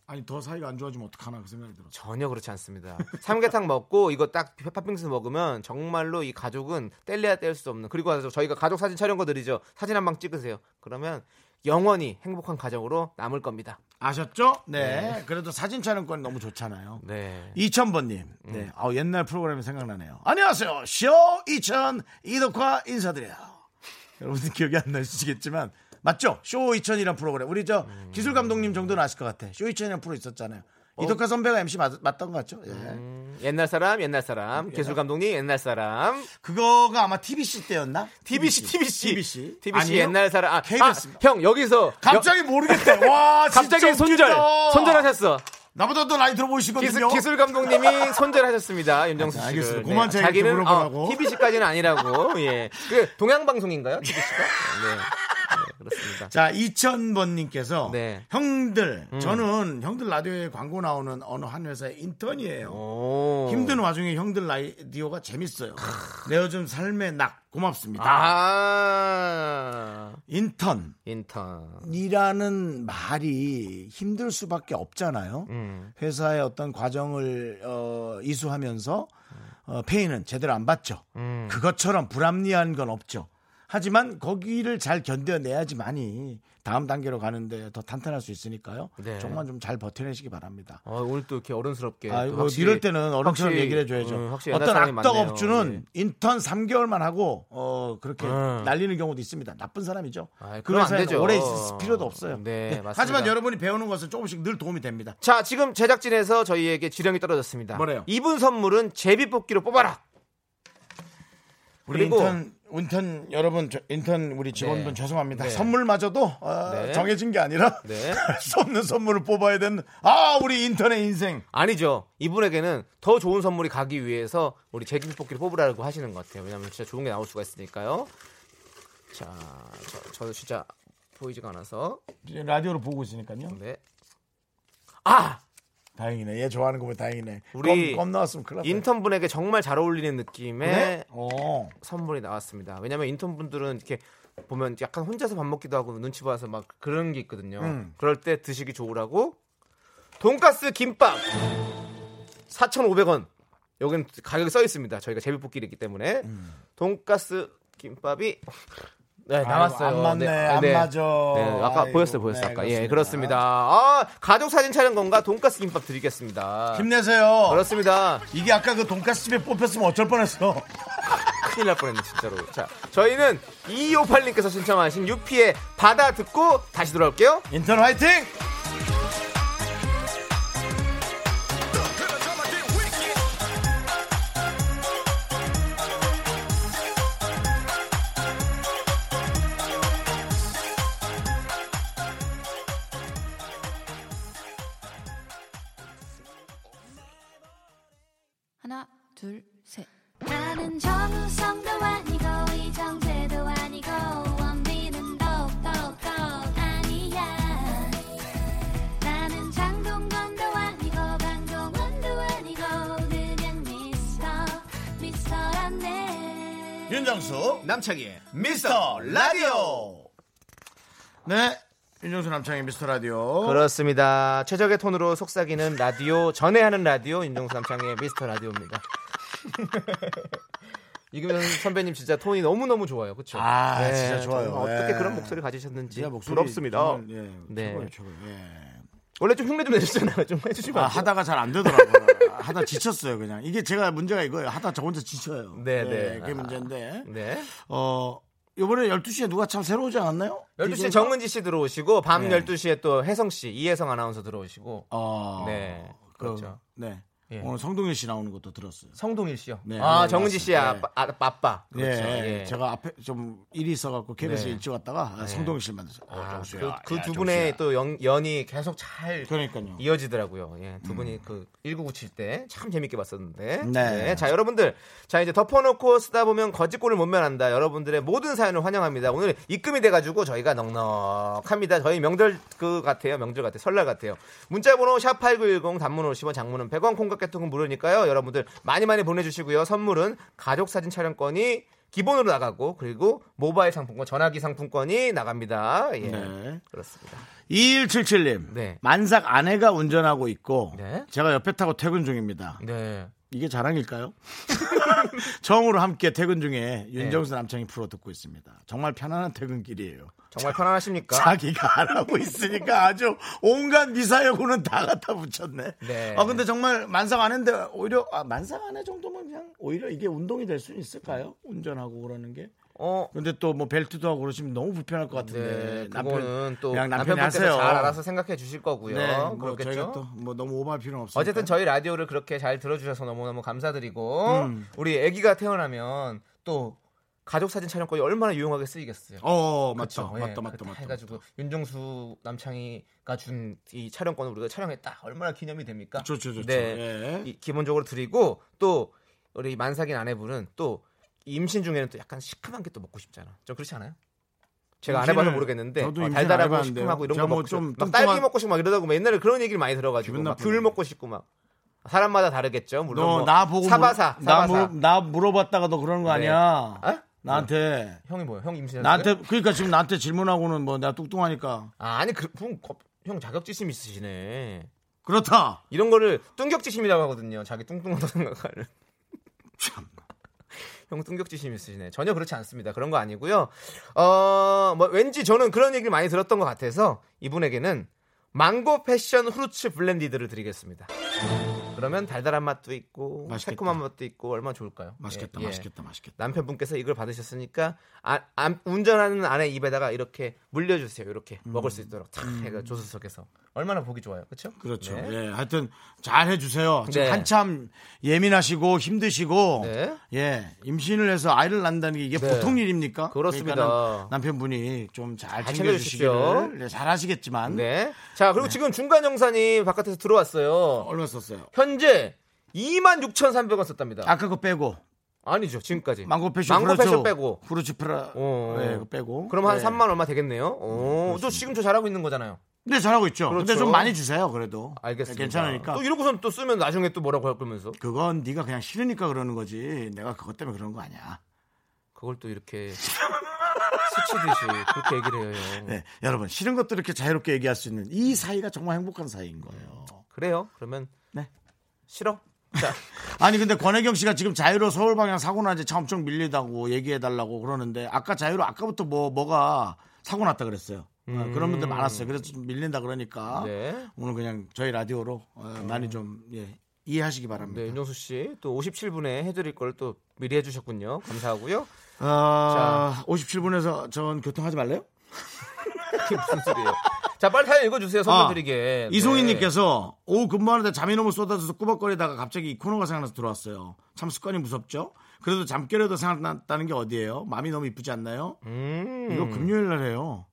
아니 더 사이가 안 좋아지면 어떡하나 그 생각이 들어. 전혀 그렇지 않습니다. 삼계탕 먹고 이거 딱 팥빙수 먹으면 정말로 이 가족은 뗄래야 뗄 수 없는. 그리고 저희가 가족 사진 촬영 거 드리죠. 사진 한 방 찍으세요. 그러면 영원히 행복한 가정으로 남을 겁니다. 아셨죠? 네. 그래도 사진 촬영권 너무 좋잖아요. 네. 2000번님. 음. 네. 아 옛날 프로그램이 생각나네요. 안녕하세요. 쇼2000 이덕화 인사드려요. 여러분들 기억이 안 나시겠지만 맞죠? 쇼 2000이란 프로그램. 우리 저 음. 기술 감독님 정도는 아실 것 같아. 쇼 2000이라는 프로 있었잖아요. 이덕화 선배가 MC 맞, 맞던 것 같죠? 예. 어? 음, 옛날 사람, 옛날 사람. 기술 감독님, 옛날 사람. 그거가 아마 TBC 때였나? TBC, TBC. TBC. TBC 아니에요? 옛날 사람. 아. 아, 형, 여기서. 갑자기 모르겠대. 와, 여- 갑자기 손절. 손절하셨어. 나보다 더 나이 들어 보이시거든요. 기술, 감독님이 손절하셨습니다. 윤정수 씨를. 알겠어요. 그만 제가 자기는 이렇게 물어보라고. TBC까지는 아니라고. 예. 그 동양 방송인가요? TBC가? 네. 네, 그렇습니다. 자, 2000번님께서 네. 형들, 음. 저는 형들 라디오에 광고 나오는 어느 한 회사의 인턴이에요. 오. 힘든 와중에 형들 라디오가 재밌어요. 내 요즘 삶의 낙 고맙습니다. 아. 인턴. 인턴. 이라는 말이 힘들 수밖에 없잖아요. 음. 회사의 어떤 과정을 어, 이수하면서 어, 페이는 제대로 안 받죠. 음. 그것처럼 불합리한 건 없죠. 하지만 거기를 잘 견뎌내야지만이 다음 단계로 가는데 더 탄탄할 수 있으니까요. 네. 정말 좀잘 버텨내시기 바랍니다. 어, 오늘 또 이렇게 어른스럽게. 또 아이고, 확실히- 이럴 때는 어른처럼 확실히- 얘기를 해줘야죠. 음, 어떤 악덕. 업주는 네. 인턴 3개월만 하고 어, 그렇게 음. 날리는 경우도 있습니다. 나쁜 사람이죠. 아이, 그 회사에 되죠. 오래 있을 필요도 없어요. 네, 맞습니다. 하지만 여러분이 배우는 것은 조금씩 늘 도움이 됩니다. 자, 지금 제작진에서 저희에게 지령이 떨어졌습니다. 뭐래요? 이분 선물은 제비뽑기로 뽑아라. 우리 그리고- 인턴 인턴 여러분 저- 인턴 우리 직원분 네. 죄송합니다. 네. 선물마저도 어, 네. 정해진 게 아니라 네. 할수 없는 선물을 뽑아야 되는 아 우리 인턴의 인생. 아니죠. 이분에게는 더 좋은 선물이 가기 위해서 우리 제비뽑기를 뽑으라고 하시는 것 같아요. 왜냐하면 진짜 좋은 게 나올 수가 있으니까요. 자, 저, 저 진짜 보이지가 않아서. 라디오로 보고 있으니까요. 네. 아! 다행이네. 얘 좋아하는 거 보면 다행이네. 우리 껌, 껌 나왔으면 큰일 났다. 인턴 분에게 정말 잘 어울리는 느낌의 네? 어. 선물이 나왔습니다. 왜냐면 인턴 분들은 이렇게 보면 약간 혼자서 밥 먹기도 하고 눈치 봐서 막 그런 게 있거든요. 음. 그럴 때 드시기 좋으라고 돈가스 김밥 4,500원. 여기는 가격이 써 있습니다. 저희가 제비뽑기이기 때문에 돈가스 김밥이 네, 나왔어요. 안 맞네, 안 맞아. 네, 아까 아이고, 보였어요, 보였어요. 네, 아까. 예, 그렇습니다. 그렇습니다. 아, 가족 사진 촬영권과 돈가스 김밥 드리겠습니다. 힘내세요. 그렇습니다. 이게 아까 그 돈가스 집에 뽑혔으면 어쩔 뻔했어. 큰일 날 뻔했네 진짜로. 자, 저희는 2258님께서 신청하신 유피의 바다 듣고 다시 돌아올게요. 인턴 화이팅! 네 윤정수 남창의 미스터 라디오 그렇습니다. 최적의 톤으로 속삭이는 라디오 전에 하는 라디오 윤종수 남창의 미스터 라디오입니다. 이금현 선배님 진짜 톤이 너무 너무 좋아요, 그렇죠? 아, 진짜 좋아요. 정말 어떻게 예. 그런 목소리 가지셨는지 목소리 부럽습니다. 정말, 예, 네. 최고예요, 최고. 예. 원래 좀 흉내 좀 내주잖아요. 좀 해주시면 아? 하다가 잘 안 되더라고요. 하다 지쳤어요, 그냥. 이게 제가 문제가 이거예요. 하다 저 혼자 지쳐요. 네, 네. 그게 문제인데. 네. 어, 요번에 12시에 누가 참 새로 오지 않았나요? 12시에 DJ가? 정은지 씨 들어오시고 밤 네. 12시에 또 혜성 씨, 이혜성 아나운서 들어오시고 어, 네, 그, 그렇죠. 네. 예. 오늘 성동일 씨 나오는 것도 들었어요. 성동일 씨요. 네, 아, 네, 정은지 맞습니다. 아빠, 아, 아빠. 그렇죠. 예, 예. 제가 앞에 좀 일이 있어갖고 KBS 네. 일찍 왔다가 아, 성동일 씨를 만났어요. 어, 아, 정수야. 그 야, 두 정수야. 분의 또 연, 연이 계속 잘 그러니까요. 이어지더라고요. 예, 두 분이 그1997 때 참 재밌게 봤었는데. 네. 자, 여러분들. 자, 이제 덮어놓고 쓰다 보면 거짓골을 못 면한다. 여러분들의 모든 사연을 환영합니다. 오늘 입금이 돼가지고 저희가 넉넉합니다. 저희 명절 그 같아요. 명절 같아요. 설날 같아요. 문자번호 샵 8910 단문 50원 장문은 100원 콩깍 개통은 무료니까요. 여러분들 많이 많이 보내주시고요. 선물은 가족 사진 촬영권이 기본으로 나가고 그리고 모바일 상품권 전화기 상품권이 나갑니다. 예. 네. 그렇습니다. 2177님. 네. 만삭 아내가 운전하고 있고 네. 제가 옆에 타고 퇴근 중입니다. 네. 이게 자랑일까요? 처음으로 함께 퇴근 중에 윤정수 남창희 프로 듣고 있습니다. 정말 편안한 퇴근길이에요. 정말 편안하십니까? 자기가 안 하고 있으니까 아주 온갖 미사여구는 다 갖다 붙였네. 네. 아 근데 정말 만삭 아내인데 오히려 아, 만삭 아내 정도면 그냥 오히려 이게 운동이 될 수 있을까요? 운전하고 그러는 게. 어, 근데 또 뭐 벨트도 하고 그러시면 너무 불편할 것 같은데. 네, 그거는 또 그냥 남편이 하세요. 잘 알아서 생각해 주실 거고요. 네, 뭐 그렇겠죠. 저희가 또 뭐 너무 오버할 필요는 없어요. 어쨌든 저희 라디오를 그렇게 잘 들어주셔서 너무너무 감사드리고 음. 우리 아기가 태어나면 또 가족 사진 촬영권이 얼마나 유용하게 쓰이겠어요. 어 맞다 그쵸? 예, 맞다 맞다 맞다. 해가지고 윤종수 남창희가 준 이 촬영권을 우리가 촬영했다 얼마나 기념이 됩니까? 좋죠 좋죠. 네, 예. 이- 기본적으로 드리고 또 우리 만삭인 아내분은 또 임신 중에는 또 약간 시큼한 게 또 먹고 싶잖아. 좀 그렇지 않아요? 제가 안 해봐서 모르겠는데 저도 어, 임신 안 달달하고. 시큼하고 이런 거뭐 먹고 좀 막 딸기 먹고 싶고 막 이러다고 뭐 옛날에 그런 얘기를 많이 들어가지고 기분 막 나쁘네. 귤 먹고 싶고 막 사람마다 다르겠죠. 물론 뭐 너나 보고 사바사 나, 사바사 물, 나 물어봤다가 너 그러는 거 네. 아니야? 아? 나한테 형이 뭐야? 형 임신했어요? 나한테 그러니까 지금 나한테 질문하고는 뭐 내가 뚱뚱하니까 아, 아니 그, 형, 형 자격지심 있으시네. 그렇다. 이런 거를 뚱격지심이라고 하거든요. 자기 뚱뚱하다고 생각하는. 참. 형 뚱격지심 있으시네. 전혀 그렇지 않습니다. 그런 거 아니고요. 어, 뭐 왠지 저는 그런 얘기를 많이 들었던 것 같아서 이분에게는 망고 패션 후르츠 블렌디드를 드리겠습니다. 그러면 달달한 맛도 있고 맛있겠다. 새콤한 맛도 있고 얼마나 좋을까요? 맛있겠다, 예, 예. 맛있겠다, 맛있겠다. 남편분께서 이걸 받으셨으니까 아, 안- 운전하는 아내 입에다가 이렇게 물려주세요. 이렇게 음. 먹을 수 있도록 탁 해가 조수석에서 얼마나 보기 좋아요, 그렇죠? 그렇죠. 네. 예, 하여튼 잘 해주세요. 지금 네. 한참 예민하시고 힘드시고 네. 예 임신을 해서 아이를 낳는다는 게 이게 네. 보통 일입니까? 그렇습니다. 남편분이 좀잘잘 챙겨주시기를. 네, 잘하시겠지만 네. 자 그리고 지금 중간 영사님 바깥에서 들어왔어요. 얼마 썼어요? 현재 26,300원 썼답니다. 아까 그거 빼고 아니죠 지금까지. 망고 패션 망고 프라초, 패션 빼고. 후르츠 프라 어. 네, 그거 빼고 그럼 한 네. 3만 얼마 되겠네요. 오, 또 지금 저 잘하고 있는 거잖아요. 네 잘하고 있죠. 근데 그렇죠. 좀 많이 주세요. 그래도 알겠습니다. 괜찮으니까 또 이러고선 또 쓰면 나중에 또 뭐라고 할 거면서 그건 네가 그냥 싫으니까 그러는 거지. 내가 그것 때문에 그런 거 아니야. 그걸 또 이렇게 스치듯이 그렇게 얘기를 해요. 네, 여러분 싫은 것도 이렇게 자유롭게 얘기할 수 있는 이 사이가 정말 행복한 사이인 거예요. 그래요? 그러면 네. 싫어? 자, 아니 근데 권혜경 씨가 지금 자유로 서울 방향 사고 나지 차 엄청 밀리다고 얘기해 달라고 그러는데 아까 자유로 아까부터 뭐 뭐가 사고 났다 그랬어요. 어, 그런 분들 많았어요. 그래서 좀 밀린다 그러니까 네. 오늘 그냥 저희 라디오로 어, 많이 좀 예, 이해하시기 바랍니다. 네, 윤정수 씨 또 57분에 해드릴 걸 또 미리 해주셨군요. 감사하고요. 아, 57분에서 전 교통하지 말래요? 이게 무슨 소리예요? 자, 빨리 사연 읽어주세요. 선물 아, 드리게. 네. 이송희님께서 오후 근무하는데 잠이 너무 쏟아져서 꾸벅거리다가 갑자기 이 코너가 생각나서 들어왔어요. 참 습관이 무섭죠? 그래도 잠결에도 생각났다는 게 어디예요? 마음이 너무 이쁘지 않나요? 음. 이거 금요일 날 해요.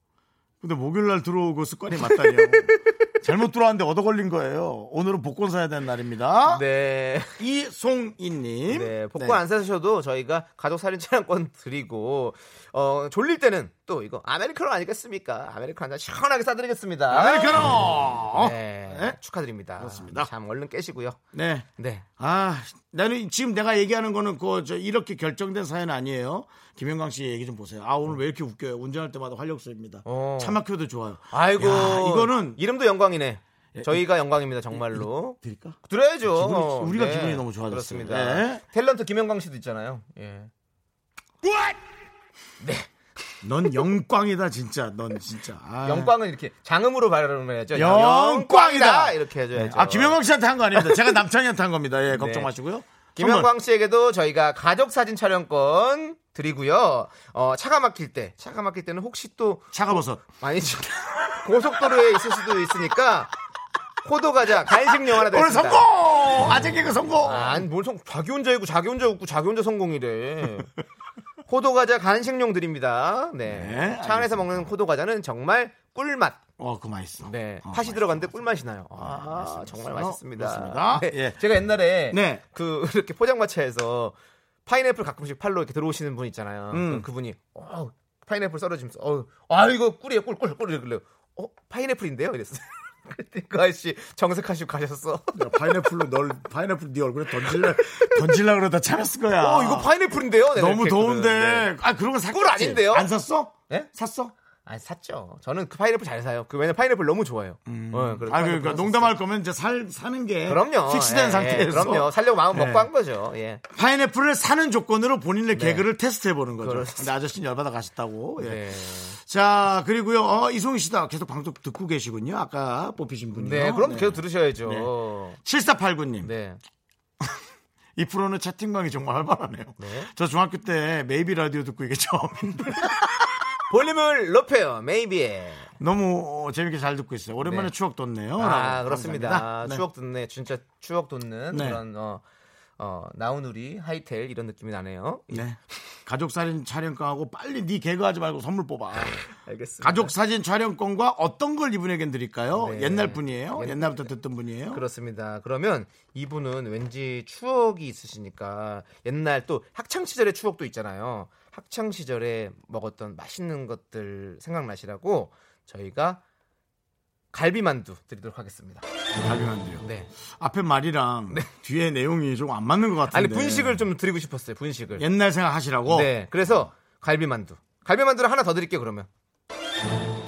근데 목요일 날 들어오고 습관이 맞다니요. 잘못 들어왔는데 얻어 걸린 거예요. 오늘은 복권 사야 되는 날입니다. 네. 이송이님. 네, 복권 안 사셔도 저희가 가족 사진 촬영권 드리고 어 졸릴 때는 또 이거 아메리카노 아니겠습니까? 아메리카노 한잔 시원하게 싸드리겠습니다. 아메리카노! 네, 네. 축하드립니다. 그렇습니다. 참 얼른 깨시고요. 네. 네, 아, 나는 지금 내가 얘기하는 거는 그, 저, 이렇게 결정된 사연 아니에요. 김영광 씨 얘기 좀 보세요. 아, 오늘 왜 이렇게 웃겨요? 운전할 때마다 활력소입니다. 어. 차 막혀도 좋아요. 아이고 야, 이거는 이름도 영광이네. 저희가 영광입니다 정말로. 드릴까? 들어야죠. 기분이- 우리가 네, 기분이 너무 좋아졌어요. 그렇습니다. 네. 탤런트 김영광 씨도 있잖아요. 예. 넌 영광이다, 진짜. 넌 진짜. 아. 영광은 이렇게 장음으로 발음해야죠. 영광이다. 이렇게 해줘야죠. 아, 김영광 씨한테 한 거 아닙니다. 제가 남창희한테 한 겁니다. 예, 걱정 네. 마시고요. 김영광 씨에게도 저희가 가족 사진 촬영권 드리고요. 어, 차가 막힐 때, 차가 막힐 때는 혹시 또 차가버섯. 아니죠. 고속도로에 있을 수도 있으니까 호도 과자 간식용 하나 오늘 드립니다. 성공! 아재 개그 성공! 아니 뭘 성, 자기 혼자 있고 자기 혼자 웃고 자기 혼자 성공이래. 호도 과자 간식용 드립니다. 네. 네, 차 안에서 먹는 호도 과자는 정말 꿀맛. 어, 그 맛있어. 네. 어, 팥이. 들어갔는데 꿀맛이 나요. 아, 맛있습니다. 정말 맛있습니다. 네. 예. 제가 옛날에 네. 그 이렇게 포장마차에서 파인애플 가끔씩 팔로 이렇게 들어오시는 분 있잖아요. 음. 그분이 어, 파인애플 썰어주면서 어, 아 이거 꿀이에요, 꿀, 꿀, 꿀 이러길래 어, 파인애플인데요, 이랬어요. 그때 그 아저씨 정색하시고 가셨어. 야, 파인애플로 널, 파인애플 네 얼굴에 던질래, 던질라 그러다 참았을 거야. 어, 이거 파인애플인데요. 너무 더운데. 네. 아, 그런 거 샀겠지. 꿀 아닌데요? 안 샀어? 네? 샀어? 아 샀죠. 저는 그 파인애플 잘 사요. 그 왜냐면 파인애플 너무 좋아요. 어, 그래서 아, 그러니까 파인애플 농담할 거면 이제 살, 사는 게. 그럼요. 픽스된 예, 상태에서. 예, 그럼요. 살려고 마음 먹고 예. 한 거죠. 예. 파인애플을 사는 조건으로 본인의 개그를 테스트해 보는 거죠. 그렇습니다. 근데 아저씨는 열받아 가셨다고. 예. 네. 자, 그리고요. 어, 이송희 씨다. 계속 방송 듣고 계시군요. 아까 뽑히신 분이요. 네, 그럼 계속 들으셔야죠. 7489님. 네. 이 프로는 채팅방이 정말 활발하네요. 네. 저 중학교 때 메이비 라디오 듣고 이게 처음인데. 볼륨을 높여요. 메이비에. 너무 재밌게 잘 듣고 있어요. 오랜만에 네. 추억 돋네요. 아, 그렇습니다. 네. 추억 돋네. 진짜 추억 돋는 네. 그런 어, 어, 나우누리 하이텔 이런 느낌이 나네요. 네. 가족 사진 촬영권하고 빨리 네 개그하지 말고 선물 뽑아. 알겠습니다. 가족 사진 촬영권과 어떤 걸 이분에겐 드릴까요? 네. 옛날 분이에요? 옛- 옛날부터 듣던 분이에요? 그렇습니다. 그러면 이분은 왠지 추억이 있으시니까 옛날 또 학창 시절의 추억도 있잖아요. 학창 시절에 먹었던 맛있는 것들 생각나시라고 저희가 갈비만두 드리도록 하겠습니다. 갈비만두요. 네. 앞에 말이랑 뒤에 내용이 좀 안 맞는 것 같은데. 아니 분식을 좀 드리고 싶었어요. 분식을. 옛날 생각하시라고 네. 그래서 갈비만두. 갈비만두를 하나 더 드릴게요. 그러면.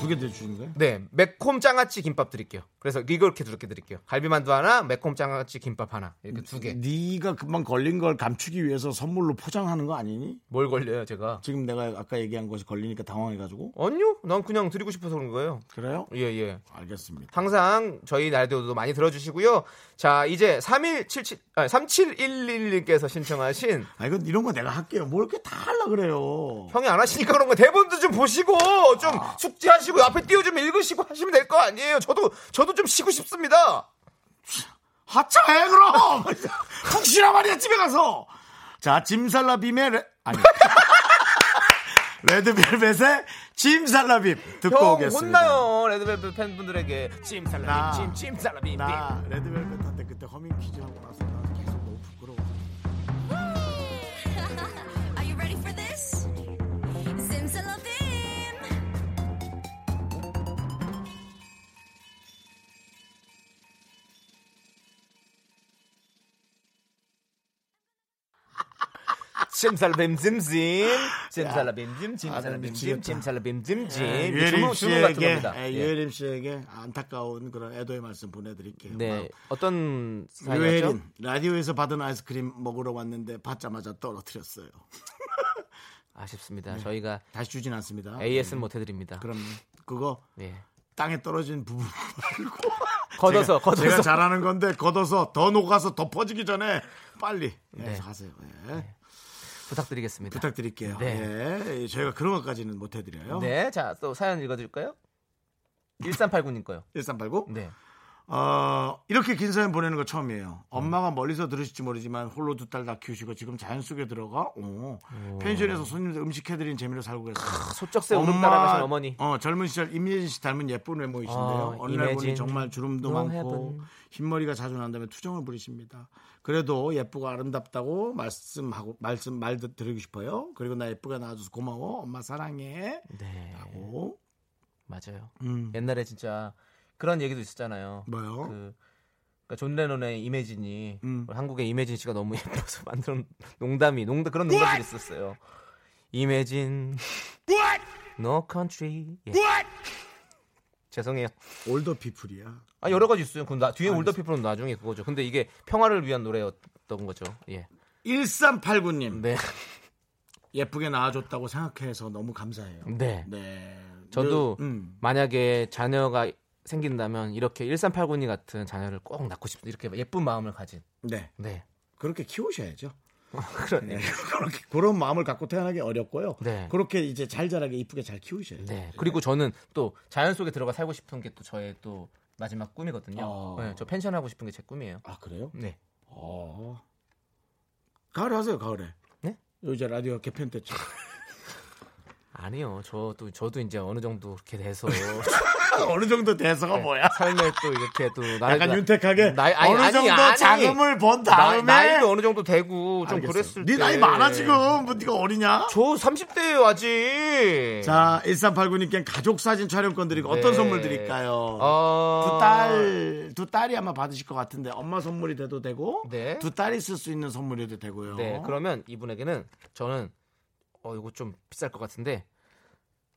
두 개 드주는 거예요? 네. 매콤 장아찌 김밥 드릴게요. 그래서 이렇게 두개 드릴게요. 갈비만두 하나, 매콤 장아찌 김밥 하나. 이렇게 두 개. 네가 금방 걸린 걸 감추기 위해서 선물로 포장하는 거 아니니? 뭘 걸려요, 제가? 지금 내가 아까 얘기한 것이 걸리니까 당황해가지고 아니요. 난 그냥 드리고 싶어서 그런 거예요. 그래요? 예, 예. 알겠습니다. 항상 저희 라디오도 많이 들어주시고요. 자, 이제 3177, 아, 3711님께서 신청하신 아 이건 이런 거 내가 할게요. 뭘 이렇게 다 하려 그래요? 형이 안 하시니까 그런 거 대본도 좀 보시고 좀 숙지하시고 앞에 띄워 좀 읽으시고 하시면 될 거 아니에요. 저도 저도 좀 쉬고 싶습니다. 하차해 그럼. 푹 쉬라 말이야 집에 가서. 자 짐살라빔의 레... 아니 레드벨벳의 짐살라빔 듣고 형 오겠습니다. 혼나요 레드벨벳 팬분들에게 찜 찜살라빔 나 레드벨벳한테 그때 허밍 퀴즈 하고 나서 나 계속 너무 부끄러워. Are you ready for this? Simsalabim. 찜살라빔 찜찜 찜살라빔 찜 아, 찜살라빔 찜 미치겠다. 찜살라빔 찜찜 예, 주문 유혜림 주문 같은 씨에게. 예, 예. 유혜림 씨에게 안타까운 그런 애도의 말씀 보내드릴게요. 네 어떤? 유혜림 라디오에서 받은 아이스크림 먹으러 왔는데 받자마자 떨어뜨렸어요. 아쉽습니다. 저희가 다시 주진 않습니다. AS는 못 해드립니다. 그럼 그거 예. 땅에 떨어진 부분 말고 걷어서, 제가, 걷어서. 제가 잘하는 건데 걷어서 더 녹아서 더 퍼지기 전에 빨리 예, 네. 하세요. 예. 부탁드리겠습니다. 부탁드릴게요. 네. 예, 저희가 그런 것까지는 못 해드려요. 네, 자, 또 사연 읽어드릴까요? 1389님 거요. 1389. 네. 어, 이렇게 긴 사연 보내는 거 처음이에요. 엄마가 멀리서 들으실지 모르지만 홀로 두 딸 다 키우시고 지금 자연 속에 들어가 오, 펜션에서 손님들 음식 해드리는 재미로 살고 계세요. 소쩍새 울음 따라가신 어머니. 어, 젊은 시절 임예진 씨 닮은 예쁜 외모이신데요. 어, 어느 날 보니. 정말 주름도 많고. 흰머리가 자주 난다며 투정을 부리십니다. 그래도 예쁘고 아름답다고 말씀하고 말씀 말 듣- 드리고 싶어요. 그리고 나 예쁘게 나와줘서 고마워. 엄마 사랑해. 네. 하고 맞아요. 음, 옛날에 진짜 그런 얘기도 있었잖아요. 뭐요? 그 그러니까 존 레논의 Imagine이 음. 한국의 이매진 씨가 너무 예뻐서 만든 농담이 농담 그런 농담들이 있었어요. Imagine no country. 예. 죄송해요. 올더 피플이야. 아 여러 가지 있어요. 그 나, 뒤에 올더 피플은 나중에 그거죠. 근데 이게 평화를 위한 노래였던 거죠. 예. 1389님 네. 예쁘게 나와줬다고 생각해서 너무 감사해요. 네. 네. 저도 늘, 음. 만약에 자녀가 생긴다면 이렇게 1389님 같은 자녀를 꼭 낳고 싶다. 이렇게 예쁜 마음을 가진. 네. 네. 그렇게 키우셔야죠. 그러네. 네. 그렇게 그런 마음을 갖고 태어나기 어렵고요. 네. 그렇게 이제 잘 자라게 이쁘게 잘 키우셔야죠. 네. 그리고 저는 또 자연 속에 들어가 살고 싶은 게 또 저의 또 마지막 꿈이거든요. 어. 네, 저 펜션 하고 싶은 게 제 꿈이에요. 아 그래요? 네. 어. 가을에 하세요. 가을에. 네? 요 이제 라디오 개편 때쯤. 아니요. 저도 저도 이제 어느 정도 이렇게 돼서 어느 정도 대사가 뭐야? 삶에 또 이렇게 또 나이- 약간 나- 윤택하게 나이- 아니, 어느 아니, 정도 아니. 자금을 번 나, 다음에 나이 도 어느 정도 되고 좀 알겠어요. 그랬을 네 때. 나이 많아 지금. 뭐 네가 어리냐? 저 30대예요 아직. 자, 1389님께 가족 사진 촬영권 드리고 어떤 네. 선물 드릴까요? 어... 두 딸, 두 딸이 아마 받으실 것 같은데 엄마 선물이 돼도 되고 네. 두 딸이 쓸 수 있는 선물이도 되고요. 네. 그러면 이분에게는 저는 어 이거 좀 비쌀 것 같은데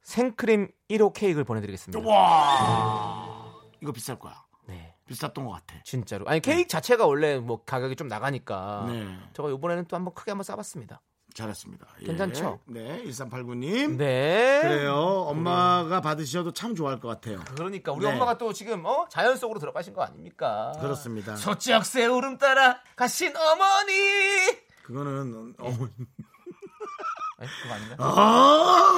생크림 1호 케이크를 보내드리겠습니다. 와, 이거 비쌀 거야. 네. 비쌌던 것 같아. 진짜로. 아니 케이크 자체가 원래 뭐 가격이 좀 나가니까 네, 제가 이번에는 또 한번 크게 한번 싸봤습니다. 잘했습니다. 예. 괜찮죠? 네, 1389님. 네. 그래요. 엄마가 받으셔도 참 좋아할 것 같아요. 그러니까 우리 네. 엄마가 또 지금 어 자연 속으로 들어가신 거 아닙니까? 그렇습니다. 소쩍새 울음 따라 가신 어머니. 그거는 어머니, 아니, 그거 아닌가?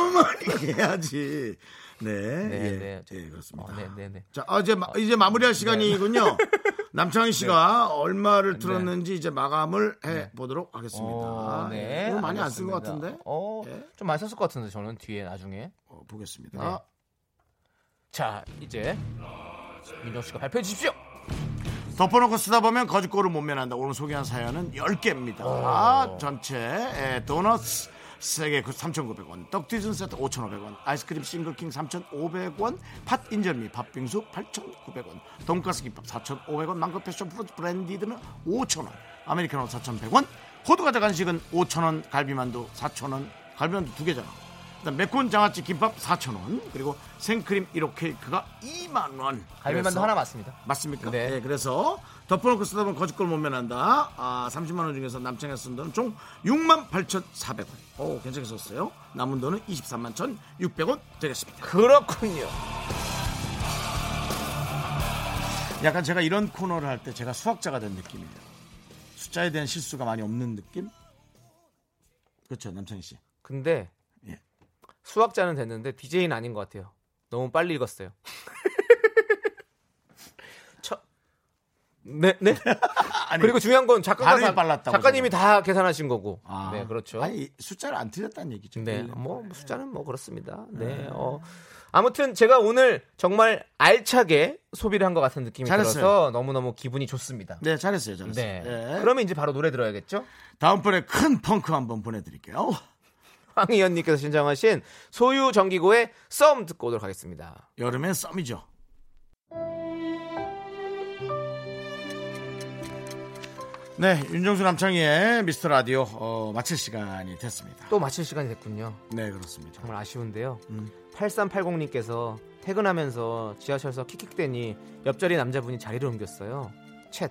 어머니 해야지. 네, 네, 예, 네. 예, 그렇습니다. 어, 네, 네, 네. 자, 아, 이제 마, 이제 마무리할 시간이군요. 남창희 씨가 얼마를 들었는지 이제 마감을 해 보도록 하겠습니다. 어, 네. 이거 많이 안 쓴 것. 같은데. 어, 예. 좀 많이 썼을 것 같은데 저는 뒤에 나중에. 어, 보겠습니다. 네. 자, 이제 민정 씨가 발표해 주십시오. 덮어놓고 쓰다 보면 거짓골을 못 면한다. 오늘 소개한 사연은 10개입니다. 아, 전체 에, 도넛 3개 3,900원, 떡튀순 세트 5,500원, 아이스크림 싱글킹 3,500원, 팥 인절미 팥빙수 8,900원, 돈가스 김밥 4,500원, 망고 passion fruit blended는 5,000원, 아메리카노 4,100원, 호두과자 간식은 5,000원, 갈비만두 4,000원, 갈비만두 두 개잖아. 매콤 장아찌 김밥 4,000원, 그리고 생크림 1호 케이크가 2만 원. 갈비만두 그래서- 하나 맞습니다. 맞습니까? 네. 네. 그래서 덮어놓고 쓰다 보면 거지꼴 못 면한다. 아, 30만 원 중에서 남창희 쓴 돈은 총 6만 8,400원. 오, 괜찮게 썼어요. 남은 돈은 23만 1,600원 되겠습니다. 그렇군요. 약간 제가 이런 코너를 할 때 제가 수학자가 된 느낌이에요. 숫자에 대한 실수가 많이 없는 느낌? 그렇죠, 남창희 씨. 근데 예. 수학자는 됐는데 DJ는 아닌 것 같아요. 너무 빨리 읽었어요. 저... 네, 네. 아니, 그리고 중요한 건 작가가 다, 빨랐다고 작가님이 제가. 다 계산하신 거고. 아, 네, 그렇죠. 아니, 숫자를 안 틀렸다는 얘기죠. 네, 뭐 숫자는 뭐 그렇습니다. 네, 어. 아무튼 제가 오늘 정말 알차게 소비를 한 것 같은 느낌이 잘했어요. 들어서 너무너무 기분이 좋습니다. 네, 잘했어요, 잘했어요. 네. 예. 그러면 이제 바로 노래 들어야겠죠? 다음번에 큰 펑크 한번 보내드릴게요. 황희연님께서 신청하신 소유 정기고의 썸 듣고 오도록 하겠습니다. 여름엔 썸이죠. 네, 윤정수 남창희의 미스터 라디오 어, 마칠 시간이 됐습니다. 또 마칠 시간이 됐군요. 네, 그렇습니다. 정말 아쉬운데요. 음. 8380님께서 퇴근하면서 지하철에서 킥킥대니 옆자리 남자분이 자리를 옮겼어요. 챗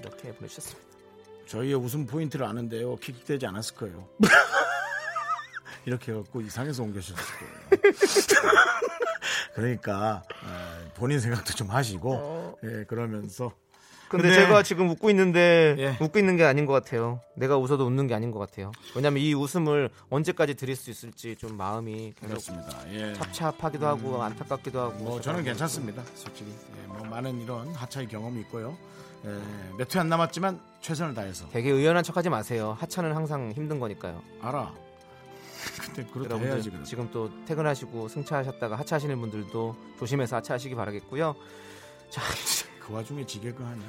이렇게 보내주셨습니다. 저희의 웃음 포인트를 아는데요. 킥킥대지 않았을 거예요. 이렇게 해갖고 이상해서 옮겨주셨을 거예요. 그러니까 어, 본인 생각도 좀 하시고 예, 그러면서 근데, 근데- 제가 지금 웃고 있는데 예. 웃고 있는 게 아닌 것 같아요. 내가 웃어도 웃는 게 아닌 것 같아요. 왜냐면 이 웃음을 언제까지 드릴 수 있을지 좀 마음이 그렇습니다. 예. 찹찹하기도 하고 안타깝기도 하고. 뭐 저는 괜찮습니다. 솔직히 예, 뭐 많은 이런 하차의 경험이 있고요. 예, 몇회 안 남았지만 최선을 다해서 되게 의연한 척하지 마세요. 하차는 항상 힘든 거니까요. 알아. 근데 그렇다 해야지 그래. 지금 또 퇴근하시고 승차하셨다가 하차하시는 분들도 조심해서 하차하시기 바라겠고요. 자, 그 와중에 지게가 하네.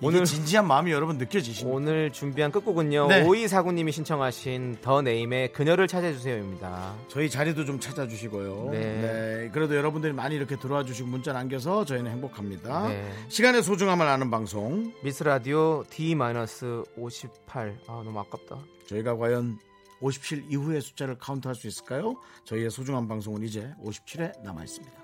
오늘- 진지한 마음이 여러분 느껴지십니까? 오늘 준비한 끝곡은요. 네. 오이사구님이 신청하신 더 네임의 그녀를 찾아주세요입니다. 저희 자리도 좀 찾아주시고요. 네. 네. 그래도 여러분들이 많이 이렇게 들어와 주시고 문자 남겨서 저희는 행복합니다. 네. 시간의 소중함을 아는 방송. 미스 라디오 D-58. 아, 너무 아깝다. 저희가 과연 57 이후의 숫자를 카운트할 수 있을까요? 저희의 소중한 방송은 이제 57에 남아 있습니다.